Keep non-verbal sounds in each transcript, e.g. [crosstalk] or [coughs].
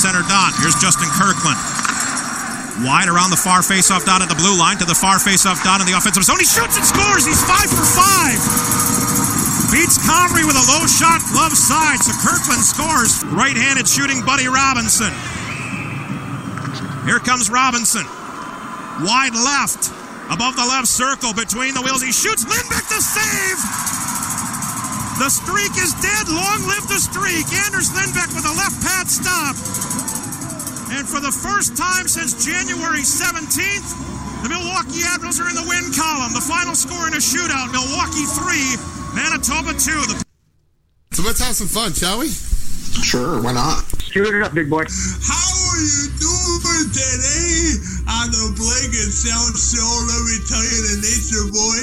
center dot. Here's Justin Kirkland. Wide around the far face-off dot at the blue line to the far face-off dot in the offensive zone. He shoots and scores. He's five for five. Beats Comrie with a low shot, glove side. So Kirkland scores. Right-handed shooting Buddy Robinson. Here comes Robinson. Wide left. Above the left circle, between the wheels. He shoots Lindback to save. The streak is dead. Long live the streak. Anders Lindback with a left pad stop. And for the first time since January 17th, the Milwaukee Admirals are in the win column. The final score in a shootout Milwaukee 3, Manitoba 2. The- So let's have some fun, shall we? Sure, why not? Shoot it up, big boy. How are you doing today on the Blake and Sal Show? Let me tell you, the Nature Boy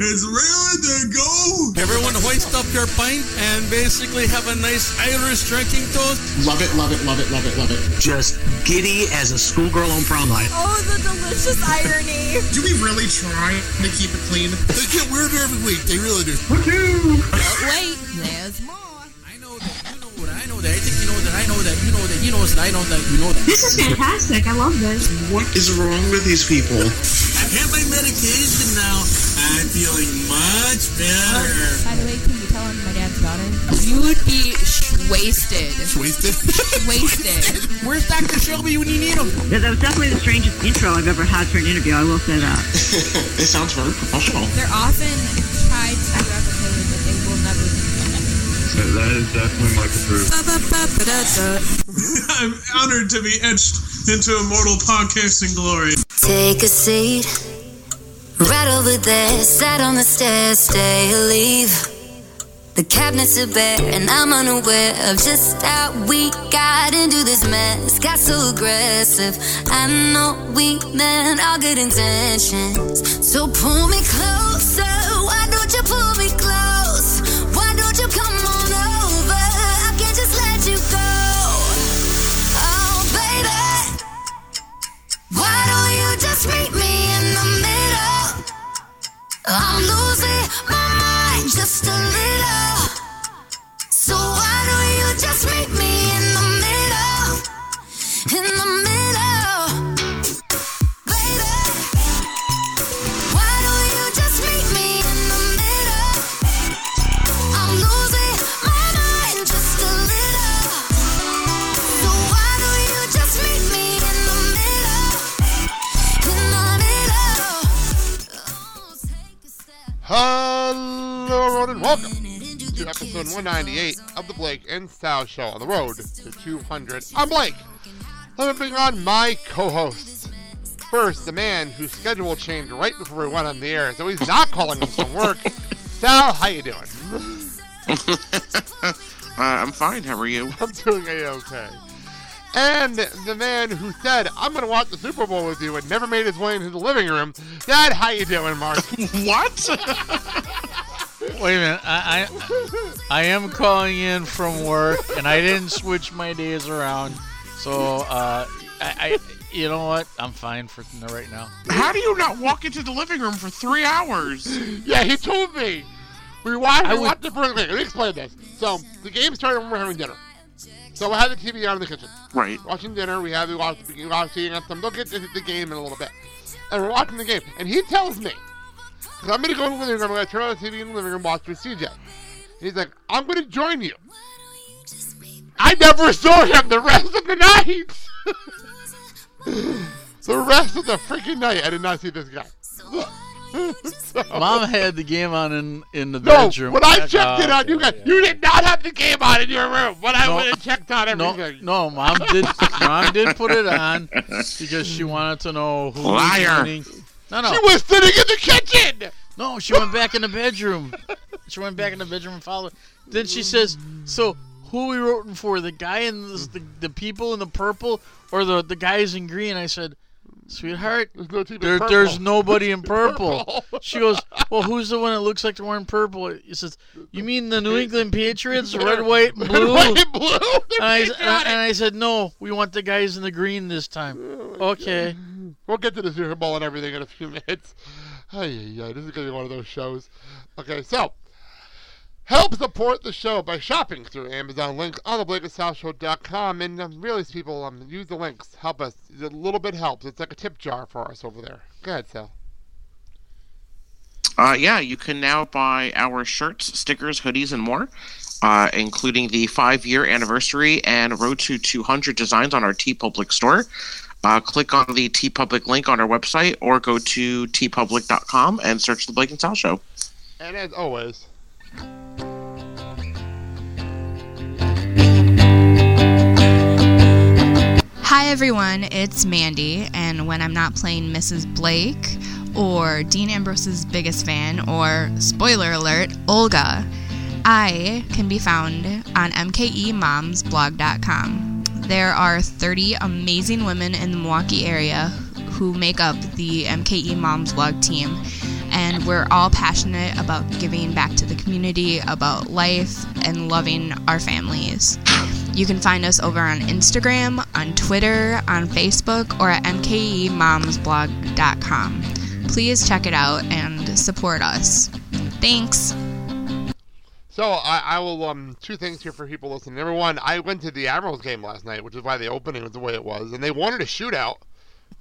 is ready to go. Everyone hoist up your pint and basically have a nice Irish drinking toast. Love it, love it, love it, love it, love it. Just giddy as a schoolgirl on prom night. Oh, the delicious irony. [laughs] Do we really try to keep it clean? They get weirder every week. They really do. Wait, there's more. Know I know that, I think you know that, I know that, you know that, you know that, I know that, you know that. This is fantastic. I love this. What is wrong with these people? I have my medication now. I'm feeling much better. By the way, can you tell I'm my dad's daughter? You would be wasted. Wasted. [laughs] Wasted. [laughs] Where's Dr. Shelby when you need him? Yeah, that was definitely the strangest intro I've ever had for an interview. I will say that. [laughs] it sounds very professional. They're often tried to replicate, That is definitely Michael [laughs] Bruce. I'm honored to be etched into immortal podcasting glory. Take a seat right over there. Sat on the stairs, stay or leave. The cabinets are bare, and I'm unaware of just how we got into this mess. Got so aggressive. I know we meant all good intentions. So pull me closer. Why don't you pull me close? I'm losing my mind just a little. Hello, everyone, and welcome to episode 198 of the Blake and Sal Show on the road to 200. I'm Blake. Let me bring on my co-hosts. First, the man whose schedule changed right before we went on the air, so he's not calling in from work. [laughs] Sal, how you doing? [laughs] uh, I'm fine. How are you? [laughs] I'm doing a-okay. And the man who said, I'm going to watch the Super Bowl with you and never made his way into the living room. Dad, how you doing, Mark? [laughs] what? Wait a minute. I, I I am calling in from work, and I didn't switch my days around. So uh, I, I you know what? I'm fine for right now. How do you not walk into the living room for three hours? Yeah, he told me. We watched, I we would- watched the first. Let me explain this. So the game started when we were having dinner. So we have the TV on in the kitchen, Right. watching dinner. We have the watch, we watching some. Look at the, the game in a little bit, and we're watching the game. And he tells me, because I'm gonna go in the living room. I'm gonna turn on the TV in the living room, watch with CJ. He's like, I'm gonna join you. I never saw him the rest of the night. [laughs] the rest of the freaking night, I did not see this guy. [laughs] [laughs] [laughs] So- Mom had the game on in in the No, bedroom. when I checked Oh, it out, you okay, guys, yeah. you did not have the game on in your room. When I No, went and checked out No, everything. no, mom did. [laughs] Mom did put it on because she wanted to know who was Liar. winning. No, no, She was sitting in the kitchen. no. She went back in the bedroom. She went back in the bedroom and followed. Then she says, "So who we rooting for? The guy in the the, the people in the purple or the the guys in green?" I said, "Sweetheart, There's no team There, there's nobody [laughs] in purple. Purple. She goes, well, who's the one that looks like they're wearing purple? He says, you mean the New England Patriots, red, white, and [laughs] blue? Red, white, and blue. [laughs] And I, and I- and. I said, no, we want the guys in the green this time. Oh, okay. We'll get to the Super Bowl and everything in a few minutes. Ay, this is gonna be one of those shows. Okay, so Help support the show by shopping through Amazon links on the BlakeandSalShow.com. And um, really, people, um, use the links. Help us. A little bit helps. It's like a tip jar for us over there. Go ahead, Sal. Uh, yeah, you can now buy our shirts, stickers, hoodies, and more, uh, including the five-year anniversary and Road to 200 designs on our TeePublic store. Uh, click on the TeePublic link on our website, or go to teepublic.com and search the Blake and Sal Show. And as always, Hi everyone, it's Mandy, and when I'm not playing Mrs. Blake or Dean Ambrose's biggest fan or spoiler alert, Olga, I can be found on mkemomsblog.com. There are 30 amazing women in the Milwaukee area who make up the MKE Moms blog team, and we're all passionate about giving back to the community, about life, and loving our families. You can find us over on Instagram, on Twitter, on Facebook, or at mkemomsblog.com. Please check it out and support us. Thanks. So I, I will um two things here for people listening. Number one, I went to the Admirals game last night, which is why the opening was the way it was, and they wanted a shootout.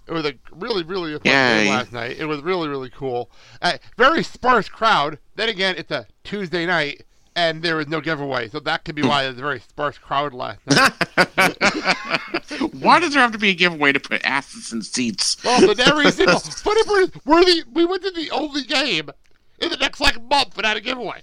It was a really really fun game last night. It was really really cool. Uh, very sparse crowd. Then again, it's a Tuesday night, and there was no giveaway, so that could be why there's a very sparse crowd last night. [laughs] Why does there have to be a giveaway to put asses in seats? well, but every single funny part is we're the we went to the only game in the next like month without a giveaway.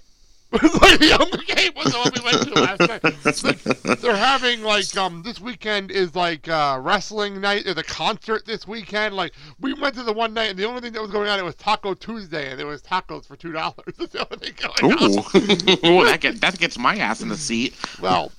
It was [laughs] like the only game was the one we went to last night. Like, they're having like um this weekend is like uh wrestling night. There's a concert this weekend. Like we went to the one night and the only thing that was going on it was Taco Tuesday and there was tacos for two dollars. [laughs] That's the only thing going Ooh, on. [laughs] Ooh that, get, that gets my ass in the seat. Well,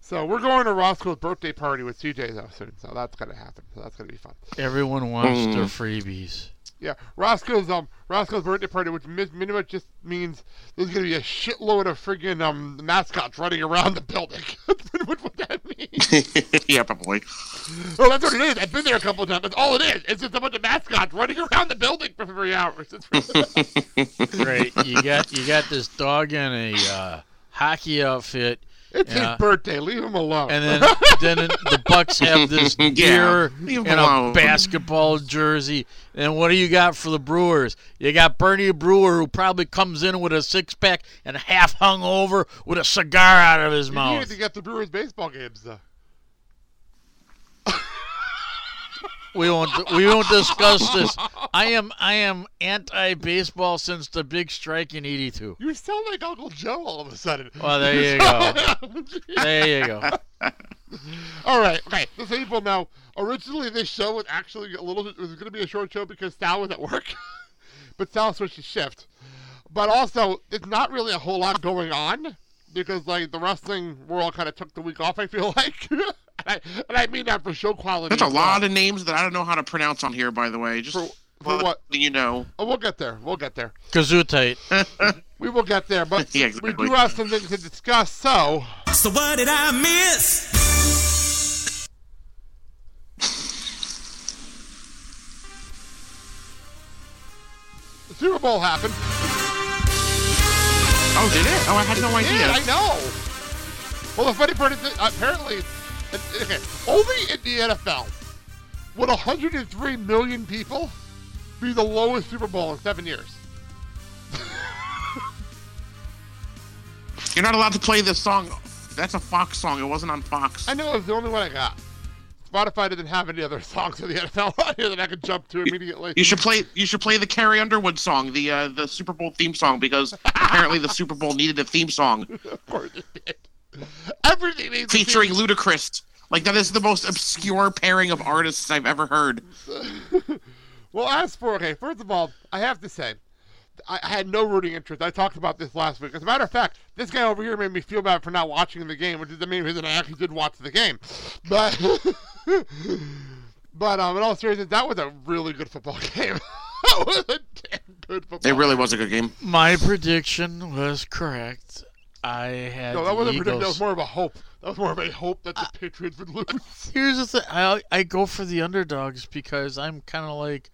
so we're going to Roscoe's birthday party with CJ though soon, so that's gonna happen. So that's gonna be fun. Everyone wants Mm. their freebies. Yeah, Roscoe's um Roscoe's birthday party, which mi- pretty much just means there's gonna be a shitload of friggin' um mascots running around the building. [laughs] that's pretty much what that means. [laughs] yeah, probably. Well, that's what it is. I've been there a couple of times. That's all it is. It's just a bunch of mascots running around the building for three hours. It's really [laughs] Great. You got you got this dog in a uh, hockey outfit. It's Yeah. his birthday. Leave him alone. And then then the Bucks have this [laughs] Yeah, deer leave 'em and alone. a basketball jersey. And what do you got for the Brewers? You got Bernie Brewer who probably comes in with a six pack and half hung over with a cigar out of his mouth. you mouth. need to get the Brewers baseball games though. We won't we won't discuss this. I am I am anti baseball since the big strike in '82. You sound like Uncle Joe all of a sudden. Well, there you go. There you go. [laughs] All right, okay. So people know, originally this show was actually a little. It was going to be a short show because Sal was at work, [laughs] but Sal switched his shift. But also, it's not really a whole lot going on because like the wrestling world kind of took the week off. I feel like, [laughs] I, and I mean that for show quality. There's a as well. lot of names that I don't know how to pronounce on here, by the way. Just For- for what? You know. Oh, we'll get there. We'll get there. Gesundheit. [laughs] We will get there. But [laughs] Yeah, we do have some things to discuss. So. So what did I miss? The Super Bowl happened. Oh, did it? Oh, I had no idea. did, I know. Well, the funny part is that apparently, okay, [laughs] only in the NFL would 103 million people be the lowest Super Bowl in seven years. You're not allowed to play this song. That's a Fox song. It wasn't on Fox. I know it was the only one I got. Spotify didn't have any other [laughs] songs for the NFL [laughs] on here that I could jump to immediately. You should play. You should play the Carrie Underwood song, the uh, the Super Bowl theme song, because apparently the Super Bowl needed a theme song of course it did. [laughs] Everything needs a featuring theme. Ludacris. Like that is the most obscure pairing of artists I've ever heard. [laughs] Well, as for okay, first of all, I have to say, I, I had no rooting interest. I talked about this last week. As a matter of fact, this guy over here made me feel bad for not watching the game, which is the main reason I actually did watch the game. But, [laughs] but um, in all seriousness, that was a really good football game. that was a damn good football. Game. It really was a good game. My prediction was correct. I had No, that the wasn't prediction. That was more of a hope. That was more of a hope that the Patriots would lose. [laughs] Here's the thing. I I go for the underdogs because I'm kind of like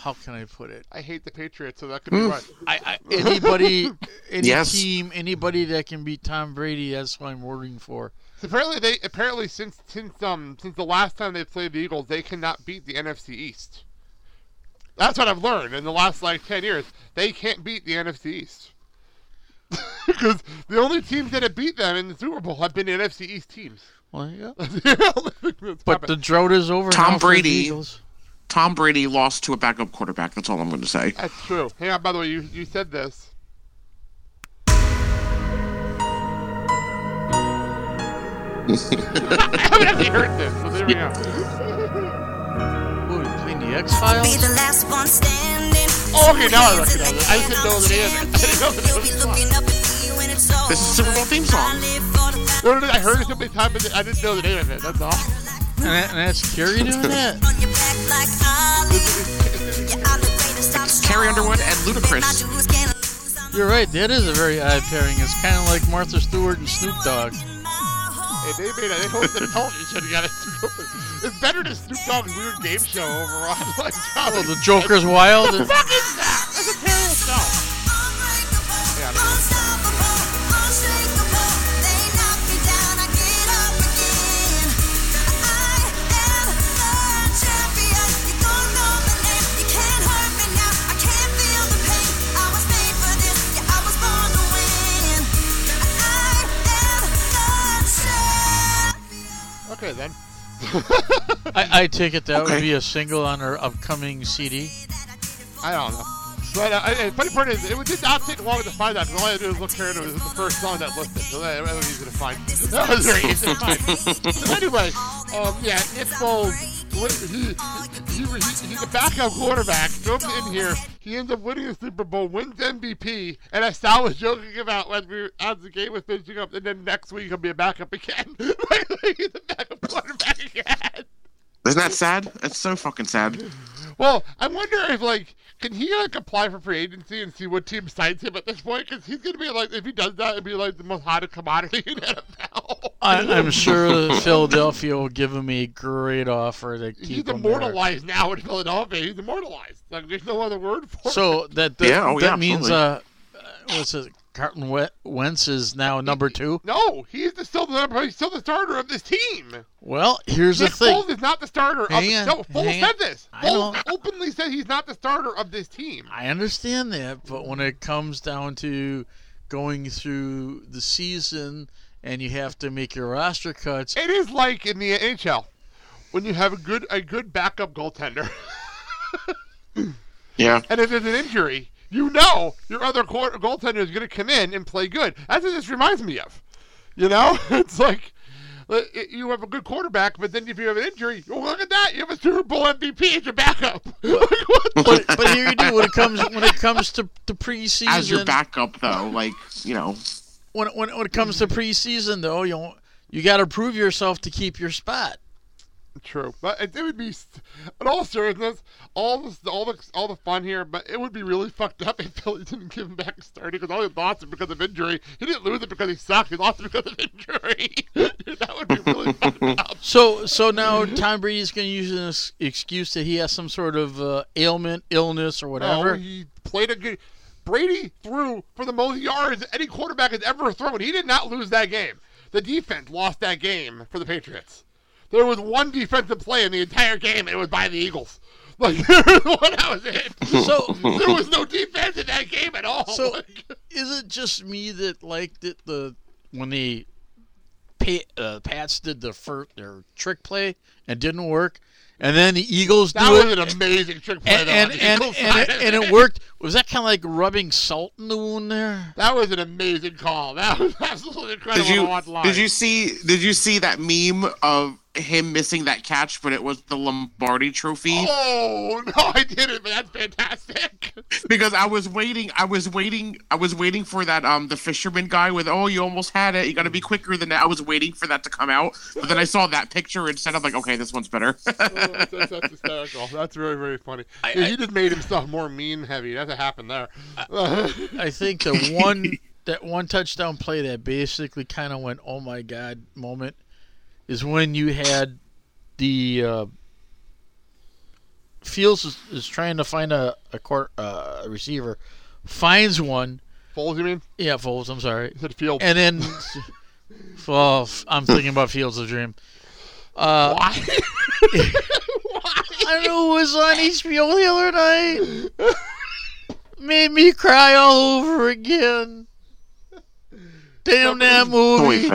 how can I put it? I hate the Patriots, so that could be right. I, I anybody, [laughs] any Yes. team, anybody that can beat Tom Brady, that's what I'm rooting for. So apparently, they apparently since since um since the last time they played the Eagles, they cannot beat the NFC East. That's what I've learned in the last like ten years. They can't beat the NFC East [laughs] because the only teams that have beat them in the Super Bowl have been NFC East teams. Well, there you go. That's But the drought is over. Tom now for the Brady. Tom Brady lost to a backup quarterback. That's all I'm going to say. That's true. Hang on, by the way, you, you said this. [laughs] [laughs] I haven't actually heard this, so there we go. Ooh, playing the X Files. Be the last one standing. Oh, okay, now I recognize it. I just didn't know the name it. I didn't know the name of the song. This is Super Bowl theme song. No, no, no, I heard it so many times, but I didn't know the name of it. That's all. And, that, and that's Carrie doing that. It's Carrie Underwood and Ludacris. You're right. That is a very odd pairing. It's kind of like Martha Stewart and Snoop Dogg. Hey, they made a, they hosted a television show together. [laughs] It's better than Snoop Dogg's weird game show over on [laughs] like Oh, the Joker's Wild. Fucking that! That's a terrible show. Okay then. [laughs] I, I take it that would be a single on her upcoming CD. I don't know. But uh, I- the funny part is, it did not take long to find that because all I had to do was look here and it was the first song that listed. So that, that was easy to find. [laughs] That was very easy to find. [laughs] so anyway, um, yeah, Nick Foles, what- he, he, he, he's a backup quarterback, comes in here, he ends up winning the Super Bowl, wins MVP, and as Sal was joking about when we as the game was finishing up, and then next week he'll be a backup again. [laughs] he's a backup quarterback again. Isn't that sad? It's so fucking sad. Well, I wonder if like can he like apply for free agency and see what team signs him at this point? Because he's gonna be like if he does that, it'd be like the most hottest commodity [laughs] in NFL. [laughs] I, I'm [laughs] sure Philadelphia will give him a great offer to keep he's him there. immortalized now in Philadelphia. He's immortalized. Like there's no other word for it. So that that, Yeah, oh, that yeah, means absolutely. uh, uh, what's it? Carson Wentz is now number two. no, he's the, still the he's still the starter of this team. Well, here's Nick the thing. Foles is not the starter Hang of on, no. Foles said on. this. I. Foles openly said he's not the starter of this team. I understand that, but when it comes down to going through the season and you have to make your roster cuts, It is like in the NHL when you have a good a good backup goaltender. [laughs] Yeah. And if there's an injury, you know your other quarter, goaltender is going to come in and play good. That's what this reminds me of. You know, [laughs] it's like uh, you have a good quarterback, but then if you have an injury, oh, look at that, you have a Super Bowl MVP as your backup. [laughs] but, but here you do when it comes when it comes to, to preseason. As your backup, though, like you know, when when when it comes to preseason, though, you know, you got to prove yourself to keep your spot. True, but it, it would be, in all seriousness, all the all the all the fun here. But it would be really [laughs] fucked up if Philly didn't give him back a starting because all he lost it because of injury. He didn't lose it because he sucked. He lost it because of [laughs] injury. that would be really [laughs] fucked up. So so now Tom Brady's going to use an excuse that he has some sort of uh, ailment, illness, or whatever. No, he played a good. Brady threw for the most yards any quarterback has ever thrown. He did not lose that game. The defense lost that game for the Patriots. There was one defensive play in the entire game, and it was by the Eagles. [laughs] Like [laughs] that was it. So- [laughs] there was no defense in that game at all. So Like, is it just me that liked it the when the uh, Pats did the first their trick play and didn't work, and then the Eagles that do was an amazing trick play. and though, and and, and, it, and it worked. Was that kind of like rubbing salt in the wound there? That was an amazing call. That was [laughs] absolutely incredible did you to watch live. did you see did you see that meme of him missing that catch, but it was the Lombardi Trophy? Oh [laughs] no, I didn't, but that's fantastic. [laughs] because I was waiting, I was waiting, I was waiting for that um the fisherman guy with oh you almost had it, you got to be quicker than that. I was waiting for that to come out, but then I saw that picture instead. I'm like, okay, this one's better. [laughs] Oh, that's, that's, that's hysterical. That's very, very funny. Yeah, he just made himself more mean heavy. That's what happened there. I think the one that one touchdown play that basically kind of went oh my god moment is when you had the uh, Fields is, is trying to find a a court uh, receiver, finds one. Foles, you mean? Yeah, Foles. I'm sorry. said Fields. And then, [laughs] well, I'm thinking about Fields of Dream. Uh, [laughs] Why? I know it was on HBO the other night. Made me cry all over again. Damn that movie.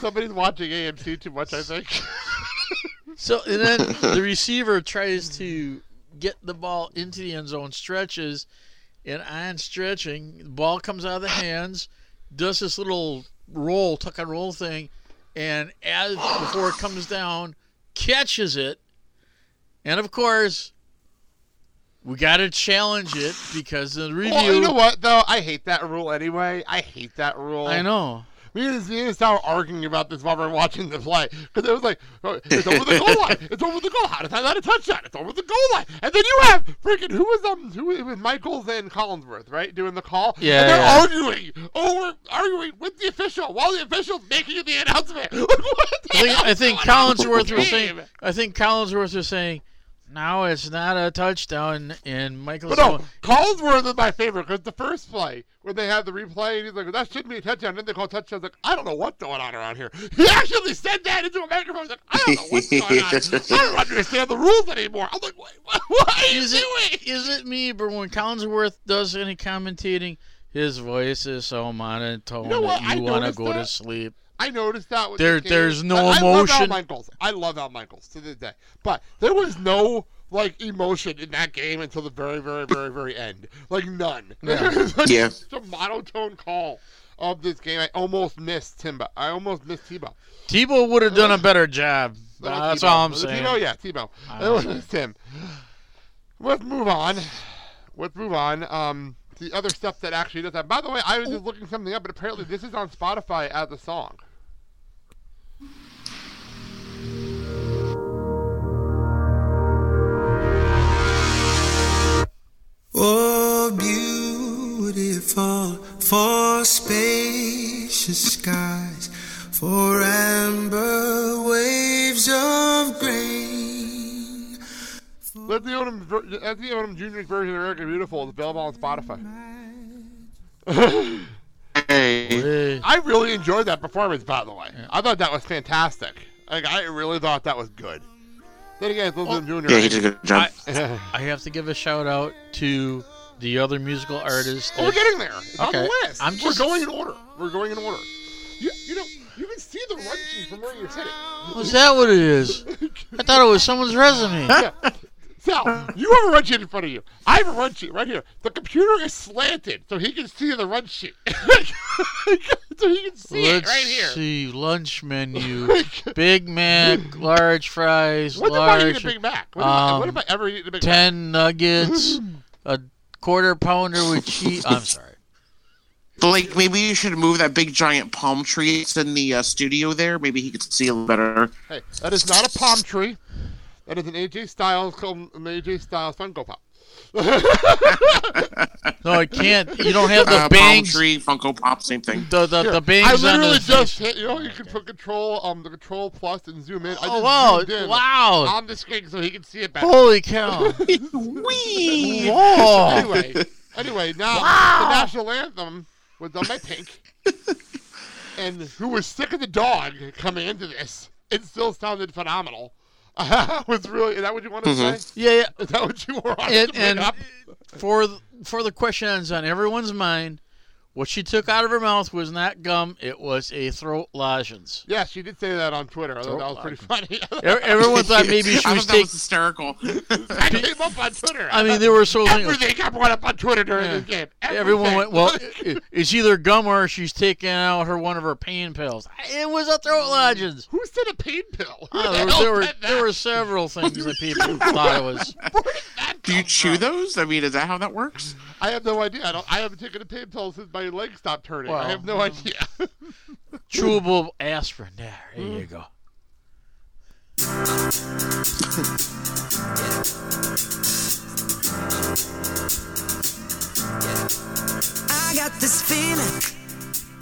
Somebody's watching AMC too much, I think. [laughs] So and then the [laughs] receiver tries to get the ball into the end zone, stretches, and on stretching, the ball comes out of the hands, does this little roll, tuck and roll thing, and as before it comes down, catches it, and of course, we got to challenge it because the review. Well, you know what though? I hate that rule anyway. I hate that rule. I know. We and me and Sal were arguing about this while we are watching the play because it was like, oh, it's over the goal line. It's over the goal line. It's not a touchdown. It's over the goal line. And then you have freaking who was um who it was Michaels and Collinsworth right doing the call. Yeah, And they're yeah. arguing over arguing with the official while the official's making the announcement. [laughs] Like, what the I think, hell I think going on with Collinsworth was saying. I think Collinsworth was saying, "No, it's not a touchdown." And Michael. But no, Collinsworth is my favorite because the first play where they had the replay and he's like, that shouldn't be a touchdown. Then they call touchdown. I was like, I don't know what's going on around here. He actually said that into a microphone. Was like, I don't know what's going on. I don't understand the rules anymore. I'm like, what, [laughs] what, are you is doing? it is it me? But when Collinsworth does any commentating, his voice is so monotone You know that you want to go to sleep. I noticed that. With There- the there's no I, I love Al emotion. Michaels. I love Al Michaels to this day. But there was no like emotion in that game until the very, very, very, very end. Like none. Yeah. [laughs] Like Yeah. Just a monotone call of this game. I almost missed Timba. I almost missed Tebow. Tebow would have done a better job. Uh, that's Tebow. all I'm Was saying. Tebow, yeah, Tebow. I It was Tim. Let's move on. Let's move on. Um, the other stuff that actually does that. By the way, I was just looking something up, but apparently this is on Spotify as a song. Oh, beautiful for spacious skies, for amber waves of grain. Leslie Odom, ver- Leslie Odom Jr.'s version of American Beautiful is available on Spotify. Hey. [laughs] I really enjoyed that performance, by the way. I thought that was fantastic. Like, I really thought that was good. Then again, it's Leslie Odom Jr. Yeah, he did a good job. I, I have to give a shout out to the other musical artists. Oh, we're getting there. It's on the list. I'm just- We're going in order. We're going in order. You, you know, you can see the run sheet from where you're sitting. Was that what it is? [laughs] I thought it was someone's resume. Yeah. Sal, you have a run sheet in front of you. I have a run sheet right here. The computer is slanted so he can see the run sheet. [laughs] so he can see Let's it right here. see lunch menu: [laughs] Big Mac, large fries, When have I eaten a large. Big Mac? When have I- um, when have I ever eaten a Big Mac? Ten nuggets, [laughs] a quarter pounder with cheese. I'm sorry. Blake, maybe you should move that big giant palm tree that's in the uh, studio there. Maybe he could see a little better. Hey, that is not a palm tree. That is an AJ Styles called an AJ Styles Funko Pop. [laughs] No, it can't. You don't have the uh, palm bangs. tree, Funko Pop, same thing. The the, Here, the bangs I literally the just hit. You know, you can put control, um, the control plus and zoom in. I Oh, just wow, in wow. On the screen so he can see it better. Holy cow! [laughs] Wee! Whoa! anyway, anyway, now Wow. the national anthem was done by Pink, [laughs] and who was sick of the dog coming into this. It still sounded phenomenal. [laughs] was really is that what you wanted Mhm. to say? Yeah, yeah. Is that what you were on And, to bring and up? for th- for the questions on everyone's mind, what she took out of her mouth was not gum; it was a throat lozenge. Yeah, she did say that on Twitter. I thought that was pretty funny. [laughs] Everyone thought maybe she I was thought that taking. was hysterical. [laughs] I came up on Twitter. I mean, they were so everything got brought up on Twitter during Yeah. this game. Everyone went, well, [laughs] it's either gum or she's taking out her one of her pain pills. It was a throat lozenge. Who said a pain pill? Oh, the there, hell there were that? there were several things that people thought it was. Do you chew those? I mean, is that how that works? I have no idea. I don't. I haven't taken a pain pill since my leg stopped hurting. I have no idea. Um, [laughs] chewable aspirin. There, there you mm. go. I got this feeling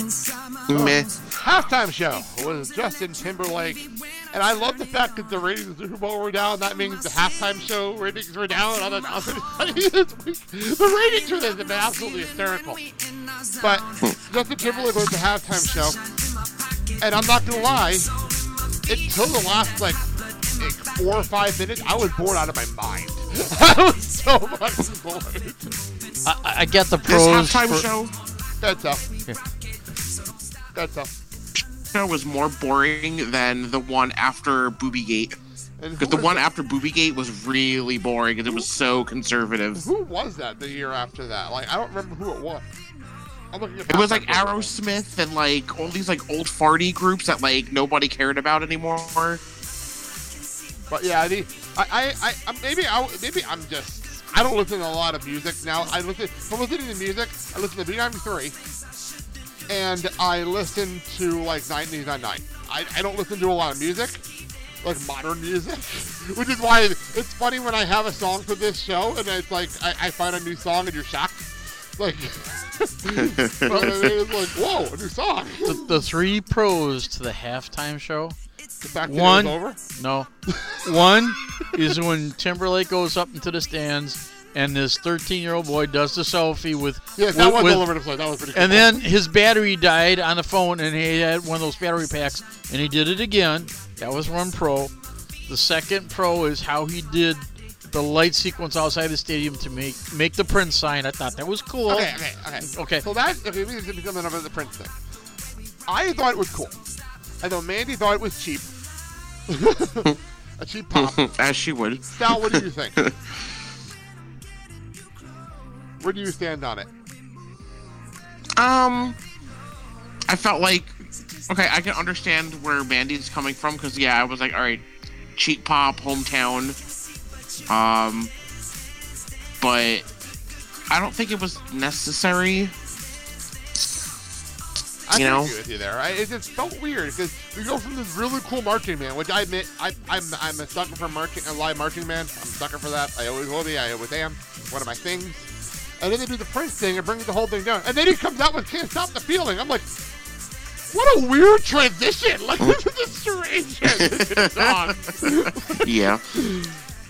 inside my Meh. Halftime show was Justin Timberlake And I love the fact that the ratings of the Super Bowl were down. That means the halftime show ratings were down. All [laughs] that. the ratings for this have been absolutely hysterical. But Justin Timberlake was the halftime show. And I'm not going to lie, until the last, like, like, four or five minutes, I was bored out of my mind. [laughs] I was so much bored. I, I get the pros. This halftime for- show That's up. That's up. Was more boring than the one after Boobygate. And Because the one it? after Boobygate was really boring because it was so conservative. Who was that the year after that? Like, I don't remember who it was. I'm looking at It was like. Aerosmith and like all these like old farty groups that like nobody cared about anymore. But yeah, the I, I I- maybe I maybe I'm just I don't listen to a lot of music now. I listen if I'm listening to music. I listen to B93, and I listen to like 90s on 9. I I don't listen to a lot of music, like modern music, [laughs] which is why it's funny when I have a song for this show and it's like I, I find a new song and you're shocked. Like, [laughs] it's like whoa, a new song. the, the three pros to the halftime show. The fact that it One, over? no, [laughs] one is when Timberlake goes up into the stands and this 13-year-old boy does the selfie with. Yes, that with- was all over the place. That was pretty. Cool. And then his battery died on the phone, and he had one of those battery packs, and he did it again. That was one pro. The second pro is how he did the light sequence outside the stadium to make make the Prince sign. I thought that was cool. Okay, okay, okay. Okay. So that okay, we need to become another the Prince thing. I thought it was cool. I know Mandy thought it was cheap. [laughs] a cheap pop. [laughs] As she would. Sal, what do you think? [laughs] Where do you stand on it? Um, I felt like okay, I can understand where Mandy's coming from because yeah, I was like, all right, cheap pop, hometown. Um, but I don't think it was necessary. I You know? agree with you there. I, it just felt weird because we go from this really cool marching man, which I admit I, I'm I'm a sucker for marching a live marching man. I'm a sucker for that. I always will be. I always am. One of my things. And then they do the Prince thing and bring the whole thing down. And then he comes out with "Can't Stop the Feeling." I'm like, what a weird transition. [laughs] Like this is a strange transition song. [laughs] Yeah.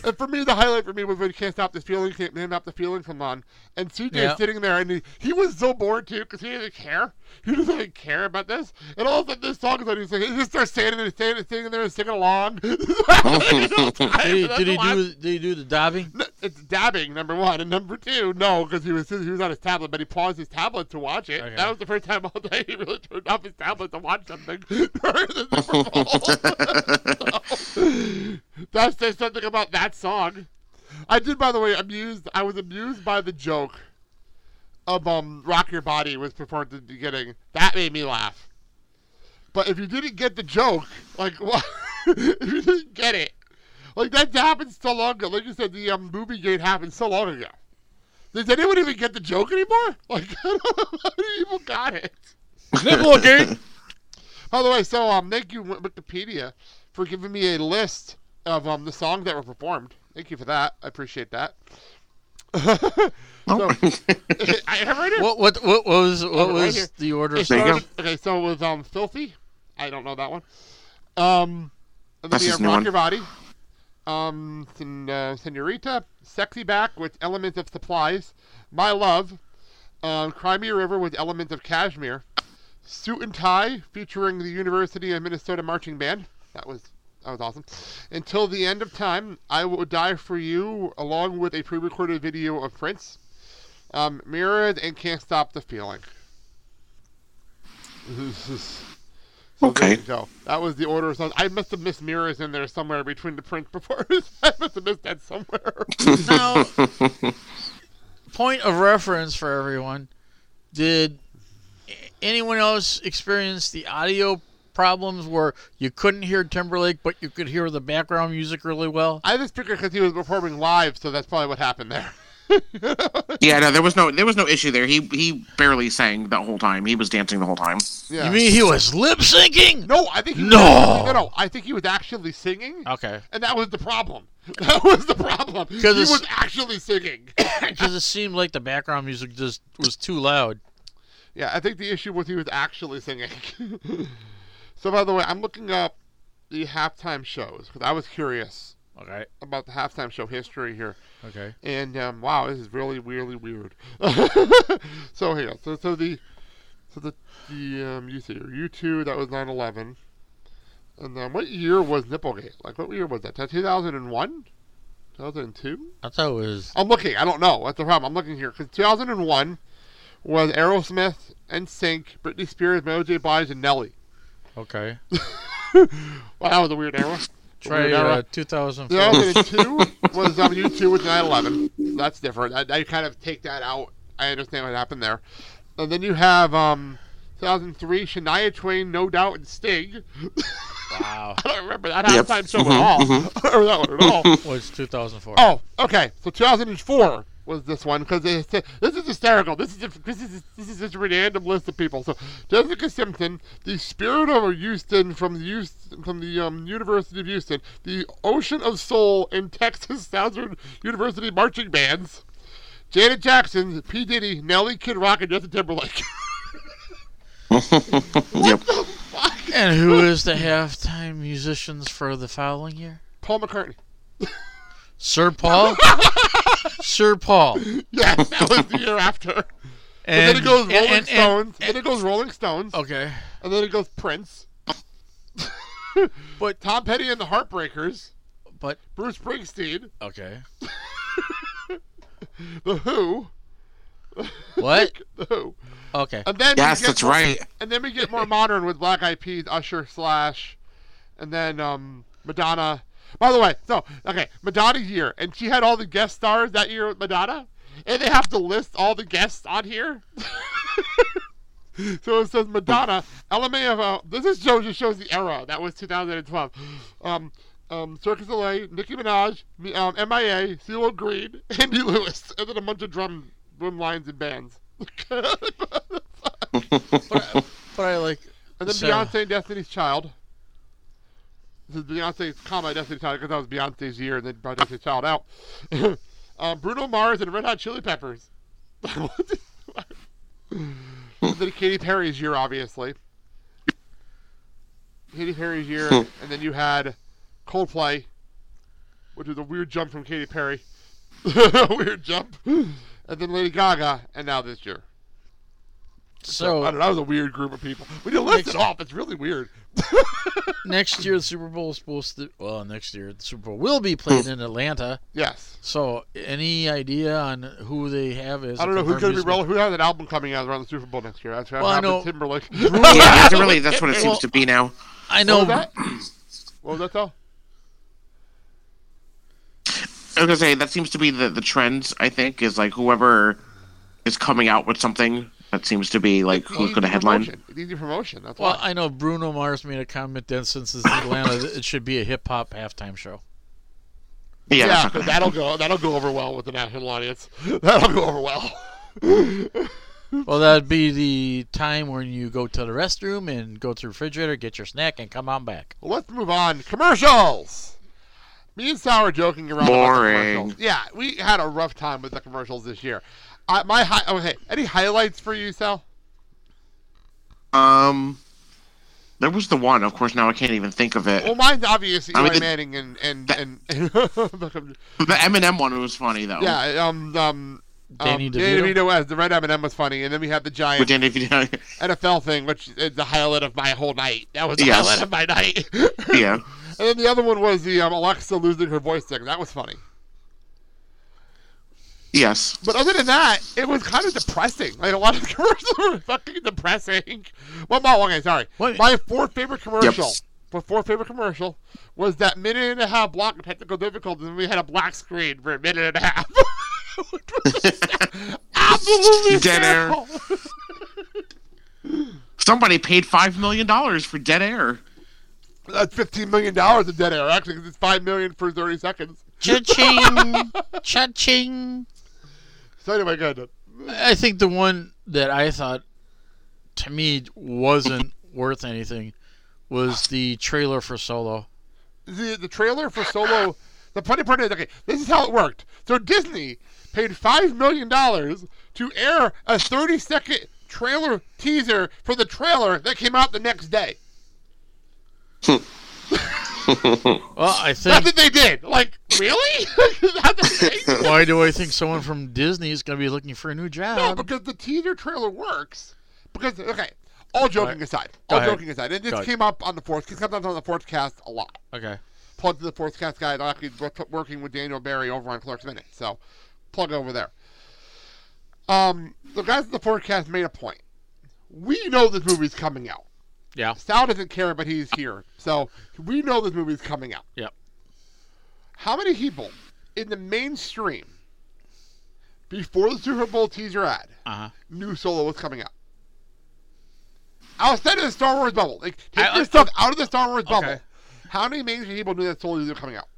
And for me, the highlight for me was when he can't stop this feeling, can't stop the feeling, come on. And CJ Yeah. sitting there, and he, he was so bored too, because he didn't care. [laughs] He doesn't even care about this. And all of a sudden, this song is on, he's like, he just starts standing and standing, singing there and singing along. [laughs] Did he, did he do did he do the dabbing? No, It's dabbing, number one, and number two, no, because he was he was on his tablet, but he paused his tablet to watch it. Okay. That was the first time all day he really turned off his tablet to watch something [laughs] So, that says something about that song. I did, by the way, amused. I was amused by the joke of um "Rock Your Body" was performed at the beginning. That made me laugh. But if you didn't get the joke, like [laughs] what? if you didn't get it, like that happened so long ago. Like you said, the um, Boobygate happened so long ago. Does anyone even get the joke anymore? [laughs] Like, [laughs] I don't know how many people got it. Nipplegate. By the way, so um, thank you Wikipedia for giving me a list of um the songs that were performed. Thank you for that. I appreciate that. So, [laughs] I have right here. What what what was what Oh, right was here. the order? It of There you go. started- Okay, so it was um filthy. I don't know that one. Um, and then That's we his have Rock one. Your Body. Um, sen- uh, Senorita, Sexy Back with elements of Supplies, My Love, um, Cry Me a River with elements of Cashmere, Suit and Tie featuring the University of Minnesota Marching Band. That was that was awesome. Until the End of Time, I Will Die for You, along with a pre-recorded video of Prince. Um, Mirrored and Can't Stop the Feeling. [laughs] So Okay. There you go. That was the order of songs. I must have missed mirrors in there somewhere between the Prince before. [laughs] I must have missed that somewhere. [laughs] Now, point of reference for everyone: Did anyone else experience the audio problems where you couldn't hear Timberlake, but you could hear the background music really well? I just figured because he was performing live, so that's probably what happened there. [laughs] Yeah, no, there was no there was no issue there. He he barely sang the whole time. He was dancing the whole time. Yeah. You mean he was lip syncing? No, I think he No. Was, no, no. I think he was actually singing, Okay. and that was the problem. [laughs] That was the problem. [laughs] He 'Cause it's- was actually singing. [coughs] Because it seemed like the background music just was too loud. Yeah, I think the issue was he was actually singing. so, by the way, I'm looking up the halftime shows because I was curious Okay. about the halftime show history here. Okay. And um, wow, this is really, really weird. [laughs] so here, so so the so the the um, you see U two that was 9/11, and then what year was Nipplegate? Like what year was that? 2001, 2002? I thought it was. I'm looking. I don't know. That's the problem. I'm looking here because 2001 was Aerosmith NSYNC, Britney Spears, Mary J. Blige, and Nelly. Okay. [laughs] Well, that was a weird era. Try Weird era. uh, 2004. 2002 was um, U2 with 9/11. That's different. I, I kind of take that out. I understand what happened there. And then you have um, 2003 Shania Twain, No Doubt, and Sting. Wow. [laughs] I don't remember that Yep. halftime show Mhm, at all. mhm. [laughs] I don't that one at all. Was 2004. Oh, okay. So 2004 was this one because this is hysterical. This is a, this is this is just a random list of people. So Jessica Simpson, the Spirit of Houston from the Houston, from the um, University of Houston, the Ocean of Soul and Texas [laughs] Southern University marching bands, Janet Jackson, P Diddy, Nelly, Kid Rock, and Justin Timberlake. [laughs] [laughs] yep. And who is the halftime musicians for the following year? Paul McCartney. Sir Paul. Sir Paul. [laughs] Yes, that was the year after. And, then it goes Rolling and- and- Stones. then it goes Rolling Stones. Okay. And then it goes Prince. but [laughs] Tom Petty and the Heartbreakers. But Bruce Springsteen. Okay. [laughs] the Who. What? the Who. Okay. And then we Yes, get that's more- right. And then we get more modern with Black Eyed Peas, Usher, Slash, and then um, Madonna. By the way, so okay, Madonna year, and she had all the guest stars that year with Madonna, and they have to list all the guests on here. [laughs] so it says Madonna, LMAO. This is shows just shows the era that was 2012. Um, um, Circus LA, Nicki Minaj, Mi- um, MIA, CeeLo Green, [laughs] Andy Lewis, and then a bunch of drum drum lines and bands. [laughs] But I like. And then So- Beyonce and Destiny's Child. This is Beyonce, comma Destiny's Child because that was Beyonce's year, and then brought Destiny's Child out. um, [laughs] Bruno Mars and Red Hot Chili Peppers. [laughs] then Katy Perry's year, obviously. Katy Perry's year, Hmm. and then you had Coldplay, which is a weird jump from Katy Perry. [laughs] a weird jump. And then Lady Gaga, and now this year. So I don't know, that was a weird group of people. When you list it off, it's really weird. [laughs] next year the Super Bowl is supposed to. Well, next year the Super Bowl will be played in Atlanta. Yes. So, any idea on who they have as? I don't know who's going to be confirmed relevant. Who has an album coming out around the Super Bowl next year? That's Well, I know- Timberlake. [laughs] yeah, that's really that's what it seems to be now. I know. What was that? What was that though? I was gonna say that seems to be the the trend. I think is like whoever is coming out with something that seems to be like who's Easy going to headline. promotion. It's easy promotion. That's Well, why. I know Bruno Mars made a comment that since it's Atlanta, it should be a hip hop halftime show. Yeah, yeah, that'll go. That'll go over well with the national audience. [laughs] That'll go over well. [laughs] Well, that'd be the time when you go to the restroom and go to the refrigerator, get your snack, and come on back. Well, let's move on. Commercials. Me and Sal were joking around about the Boring. commercials. Yeah, we had a rough time with the commercials this year. Uh, my hi- okay, any highlights for you, Sal? Um, there was the one. Of course, now I can't even think of it. Well, mine's obviously I Eli mean, the- Manning and and and, and [laughs] The M&M one was funny though. yeah, um, um, Danny um, DeVito? Danny DeVito as the red M&M was funny, and then we had the giant With Danny DeVito. NFL thing, which is the highlight of my whole night. That was the Yes. highlight of my night. [laughs] Yeah. And then the other one was the um, Alexa losing her voice thing. That was funny. Yes. But other than that, it was kind of depressing. Like a lot of the [laughs] commercials were fucking depressing. Well, no, okay, sorry. What? My fourth favorite commercial, Yep. my fourth favorite commercial, was that minute and a half block of technical difficulties, and we had a black screen for a minute and a half. [laughs] [laughs] Absolutely Dead air. Somebody paid five million dollars for dead air. That's fifteen million dollars of dead air. actually, because it's five million for thirty seconds. Cha-ching! Cha-ching! So anyway, go ahead. I think the one that I thought, to me, wasn't [laughs] worth anything was the trailer for Solo. the the trailer for Solo. The funny part is, okay, this is how it worked. So Disney paid five million dollars to air a thirty second trailer teaser for the trailer that came out the next day. [laughs] [laughs] Well, I That's not that they did. Like, really? [laughs] That's the thing? Why do I think someone from Disney is going to be looking for a new job? No, because the teaser trailer works. Because okay, all joking Right. aside, Go all ahead. joking aside, and this Go ahead. came up on the fourth. It comes up on the Force Cast a lot. okay. Plug to the Force Cast guy. I'm actually working with Daniel Barry over on Clerks Minute, so plug over there. Um, the guys at the Force Cast made a point. We know this movie's coming out. Yeah. Sal doesn't care, but he's here, so we know this movie's coming out. Yep. How many people in the mainstream before the Super Bowl teaser ad Uh huh. knew Solo was coming out? Outside of the Star Wars bubble, like take I- your I- stuff out of the Star Wars bubble. Okay. How many mainstream people knew that Solo was coming out?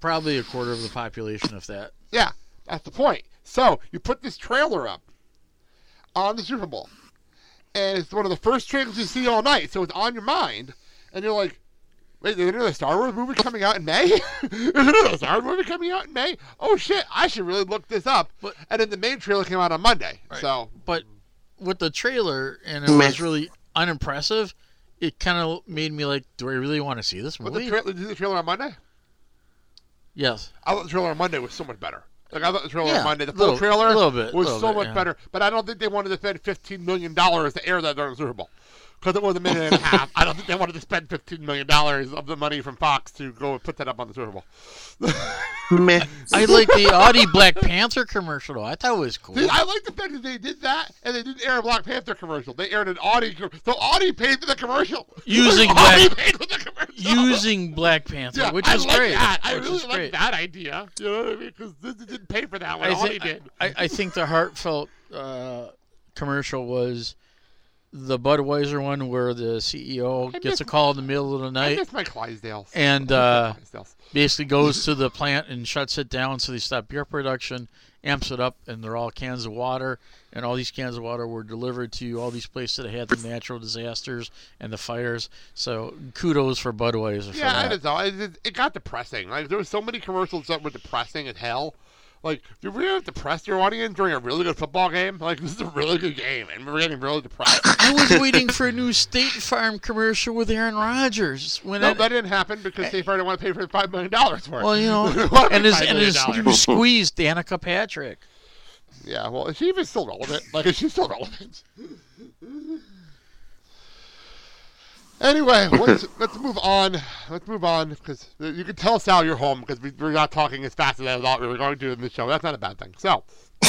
Probably a quarter of the population, if that. Yeah, that's the point. So you put this trailer up on the Super Bowl, and it's one of the first trailers you see all night, so it's on your mind, and you're like, "Wait, there's another Star Wars movie coming out in May? [laughs] there's another Star Wars movie coming out in May? Oh shit, I should really look this up." But- and then the main trailer came out on Monday, right. so But with the trailer, and it was really unimpressive, it kind of made me like, do I really want to see this but the movie? trailer, did you see the trailer on Monday? yes. I thought the trailer on Monday was so much better. Like I thought the trailer Yeah, on Monday, the full little- trailer little bit, was so bit, much yeah. better. But I don't think they wanted to spend fifteen million dollars to air that during the Super Bowl because it was a minute and a half. I don't think they wanted to spend fifteen million dollars of the money from Fox to go and put that up on the Super Bowl. [laughs] Meh. I like the Audi Black Panther commercial, though. I thought it was cool. See, I like the fact that they did that and they didn't air a Black Panther commercial. They aired an Audi. com- So Audi paid for the commercial. Using [laughs] Audi Black- paid for the commercial. Using Black Panther, Yeah, which I is like great. That. I really like great. that idea. You know what I mean? Because Disney didn't pay for that one. I, Audi thi- did. I, I think the heartfelt uh, commercial was the Budweiser one where the CEO I gets miss- a call in the middle of the I night miss my Clydesdales. and uh, Clydesdales. basically goes to the plant and shuts it down so they stop beer production, amps it up, and they're all cans of water. And all these cans of water were delivered to all these places that had the natural disasters and the fires. So kudos for Budweiser for Yeah, I that. don't know. It, it, it got depressing. Like there were so many commercials that were depressing as hell. Like, do we have to depress your audience during a really good football game? Like, [laughs] this is a really good game, and we're getting really depressed. I was waiting for a new State Farm commercial with Aaron Rodgers. When no, that didn't happen because State Farm didn't want to pay for five million dollars for it. Well, you know, [laughs] and his and his you squeezed Danica Patrick. Yeah, well, is she even still relevant? Like, is she still relevant? [laughs] anyway, [laughs] let's let's move on. Let's move on because you can tell Sal you're home because we, we're not talking as fast as I thought we were going to do in the show. That's not a bad thing. So, [laughs]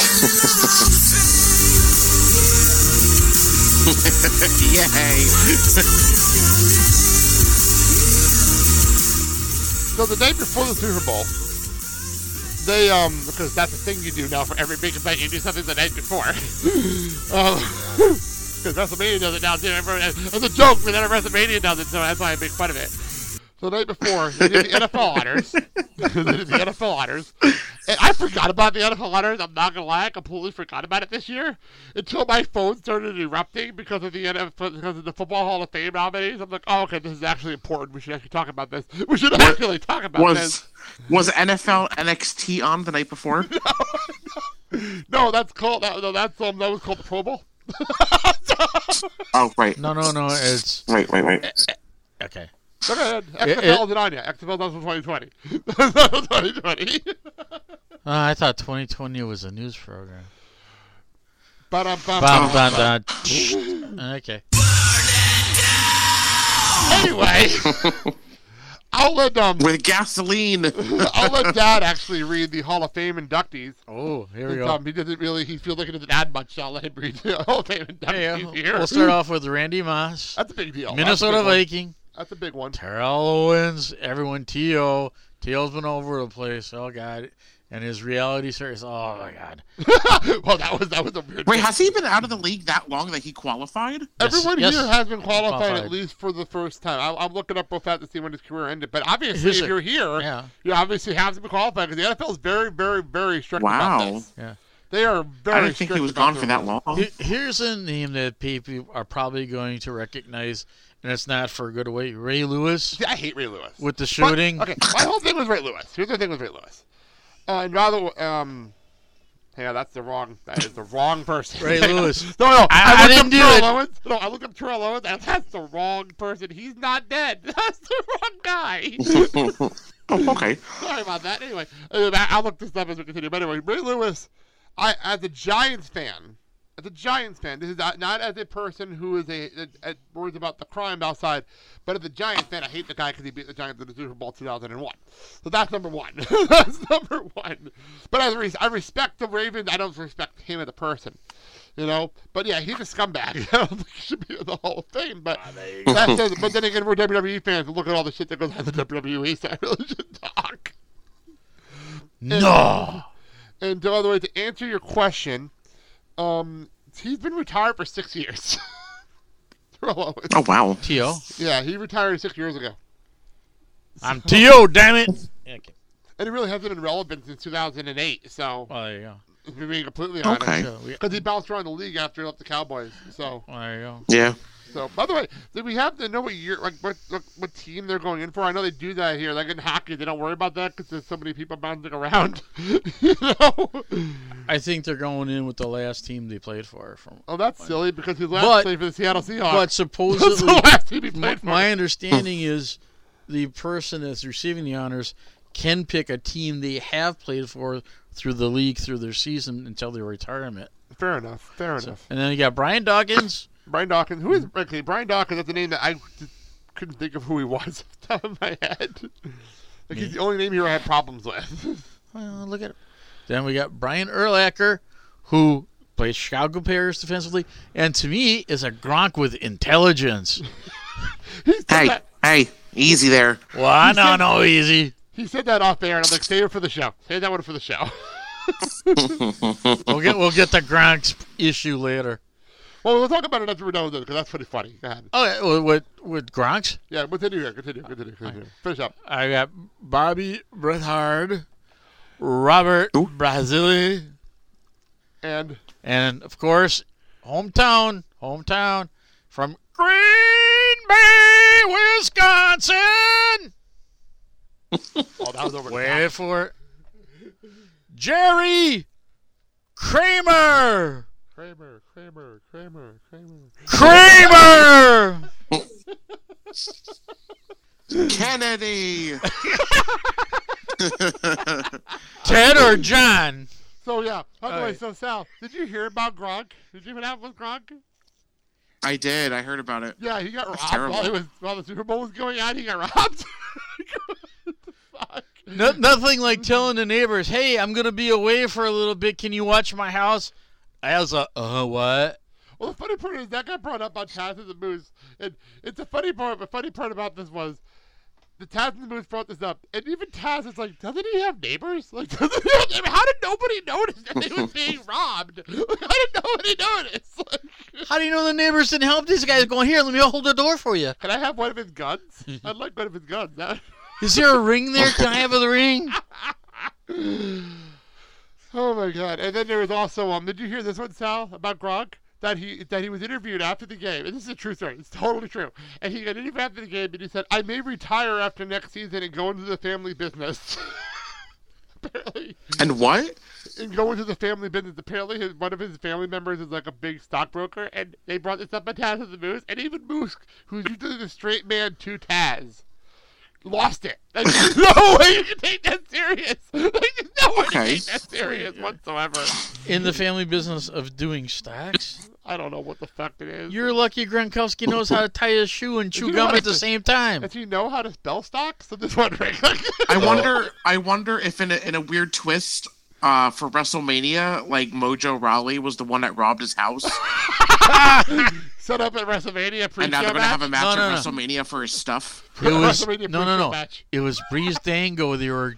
Yay. [laughs] so the day before the Super Bowl, they um because that's the thing you do now for every big event, you do something the night before. um, because WrestleMania does it now too. Everyone, it's a joke, but then WrestleMania does it, so that's why I make fun of it. So the night before, they did the NFL honors. [laughs] they did the NFL honors. And I forgot about the NFL honors. I'm not gonna lie, I completely forgot about it this year until my phone started erupting because of the NFL, because of the Football Hall of Fame nominees. I'm like, oh, okay, this is actually important. We should actually talk about this. We should actually talk about this. Was was NFL NXT on the night before? [laughs] No, that's called. That, no, that's um, that was called the Pro Bowl. [laughs] oh right. No, no, no. It's Wait, wait, wait. okay. Go ahead. It- XFL it- isn't on yet. XFL does for 2020. 2020. Uh, I thought 2020 was a news program. Ba-dum, bum, Bum, bum. bum, [laughs] bum. okay. Anyway, [laughs] I'll let um with gasoline. [laughs] I'll let Dad actually read the Hall of Fame inductees. Oh, here we go. Um, he doesn't really. He feels like he doesn't add much. So I'll let him read the [laughs] Hall of Fame inductees Hey, here. we'll start off with Randy Moss. That's a big deal. Minnesota That's a big one. Viking. That's a big one. Terrell Owens. Everyone. T.O. T.O.'s been all over the place. Oh, God. And his reality series. Oh, my God. [laughs] well, that was that was a weird. Wait, has he been out of the league that long that he qualified? Everyone yes. here has been qualified, Qualified. at least for the first time. I, I'm looking up real fast to see when his career ended. But obviously, Here's if a- you're here, yeah. you obviously have to be qualified because the NFL is very, very, very strict about Wow. this. Yeah. They are very. I didn't think he was gone for that long. Here's a name that people are probably going to recognize, and it's not for a good way. Ray Lewis See, I hate Ray Lewis. with the But- shooting. okay, my whole thing was Ray Lewis. Here's the thing with Ray Lewis. Uh, and rather, um, Yeah, that's the wrong. That is the wrong person. Ray [laughs] Lewis. no, no. I- I looked didn't do Terrell it. Owens. No, I looked up Terrell Owens, and that's the wrong person. He's not dead. [laughs] That's the wrong guy. [laughs] oh, okay. Sorry about that. Anyway, I- I'll look this up as we continue. But anyway, Ray Lewis, I as a Giants fan, as a Giants fan, this is not, not as a person who is a, a, a worries about the crime outside, but as a Giants fan, I hate the guy because he beat the Giants in the Super Bowl 2001. So that's number one. [laughs] that's number one. But as a res- I respect the Ravens. I don't respect him as a person. You know, but yeah, he's a scumbag. [laughs] I don't think he should be in the Hall of Fame. But that says, but then again, we're WWE fans. Look at all the shit that goes on the WWE, so I really should talk. No. And, and uh, by the way, to answer your question, um, he's been retired for six years. [laughs] Terrell Owens. Oh wow. T.O. Yeah, he retired six years ago. I'm T.O., damn it. And he really hasn't been relevant since 2008. So, Well, there you go. if we're being completely Okay. honest, because he bounced around the league after he left the Cowboys. So, Well, there you go. Yeah. So by the way, do we have to know what year, like what, what, what team they're going in for? I know they do that here. Like in hockey, they don't worry about that because there's so many people bouncing around. [laughs] you know? I think they're going in with the last team they played for. From Oh, that's silly because his last But- played for the Seattle Seahawks. but [laughs] supposedly, the [laughs] last team he my, played for. my understanding is the person that's receiving the honors can pick a team they have played for through the league through their season until their retirement. Fair enough. Fair So- enough. and then you got Brian Dawkins. Brian Dawkins. Who is okay? Brian Dawkins. That's the name that I couldn't think of who he was [laughs] off the top of my head. Like he's the only name here I had problems with. [laughs] Well, look at it. Then we got Brian Urlacher, who plays Chicago Bears defensively, and to me is a Gronk with intelligence. [laughs] Hey, hey, easy there. Well, no, no, easy. He said that off air, and I'm like, save it for the show. Save that one for the show. We'll get we'll get the Gronk's issue later. Well, we'll talk about it after we're done with it because that's pretty funny. Go ahead. Oh, yeah, with with, with Gronk's, Yeah, continue here. Continue. Continue. Continue. Finish up. I got Bobby Beathard, Robert Brazile, And and of course, hometown, hometown from Green Bay, Wisconsin. [laughs] oh, that was over. the Wait for it. Jerry Kramer. Kramer. Kramer. Kramer. Kramer. Kramer. Kennedy. [laughs] Ted or John? So yeah. By the way, Alright. so Sal, did you hear about Gronk? Did you even have with Gronk? I did. I heard about it. Yeah, he got That's robbed terrible. while, it was, while the Super Bowl was going on. He got robbed. [laughs] No, nothing like telling the neighbors, "Hey, I'm gonna be away for a little bit. Can you watch my house?" I was like, "Uh, what?" Well, the funny part is that got brought up on Taz and the Moose, and it's a funny part. The funny part about this was the Taz and the Moose brought this up, and even Taz is like, "Doesn't he have neighbors? [laughs] Like, doesn't he have, mean, how did nobody notice that he was being [laughs] robbed? [laughs] Like, how did nobody notice? Like, How do you know the neighbors didn't help these guys? Going here, let me hold the door for you. can I have one of his guns? I'd like one of his guns. is there a ring there? Can I have the ring? Oh my god! And then there was also um. Did you hear this one, Sal, about Gronk? That he that he was interviewed after the game, and this is a true story. It's totally true. And he got interviewed after the game, and he said, "I may retire after next season and go into the family business." [laughs] Apparently, And what? and go into the family business. Apparently, his, one of his family members is like a big stockbroker, and they brought this up on Taz and the Moose, and even Moose, who's usually the straight man to Taz, lost it. Like, there's no [laughs] way you can take that serious. Like, [laughs] there's no way Okay. you can take that serious whatsoever. In the family business of doing stocks, I don't know what the fuck it is. you're lucky Gronkowski knows how to tie his shoe and chew gum at the same time. Does he know how to spell stocks? I'm just wondering. [laughs] I wonder. I wonder if in a, in a weird twist. Uh, for WrestleMania, like Mojo Rawley was the one that robbed his house, Set up at WrestleMania pre and now they're gonna have a match No, at no, no. WrestleMania for his stuff. It was WrestleMania no, no, pre-show no. match. It was Breezango. They were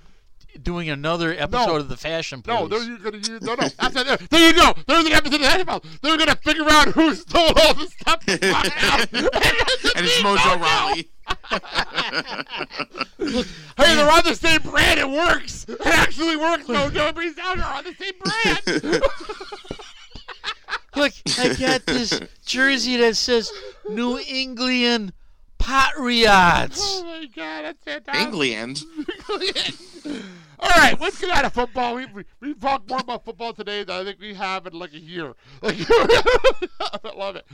doing another episode No. of the Fashion Police. No, they're gonna use no, no. That's it. There, there you go. There's an episode of the Hannibal. They're gonna figure out who stole all the stuff. [laughs] and it's Mojo Rawley. [laughs] Hey, they're on the same brand. It works. It actually works. Mojo and Breeze Downer are on the same brand. [laughs] Look, I [laughs] got this jersey that says New England Patriots. oh my god, that's fantastic. [laughs] England. All right, let's get out of football. We we we've talked more about football today than I think we have in like a year. [laughs] Like, I love it.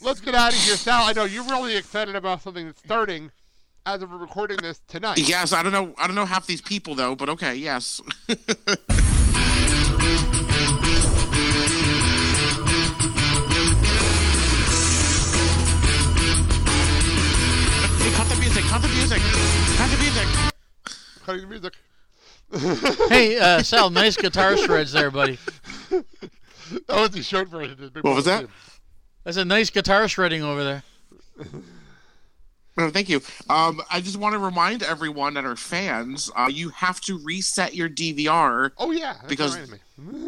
let's get out of here, Sal. I know you're really excited about something that's starting as of recording this tonight. Yes, I don't know. I don't know half these people though, but okay. Yes. Cut the music! Cut the music! Cut the music! Cutting the music. hey, uh, Sal, nice guitar shreds there, buddy. That was the short version. of the Big What was that? team. That's a nice guitar shredding over there. Oh, thank you. Um, I just want to remind everyone that are fans, uh, you have to reset your DVR. Oh yeah, because me.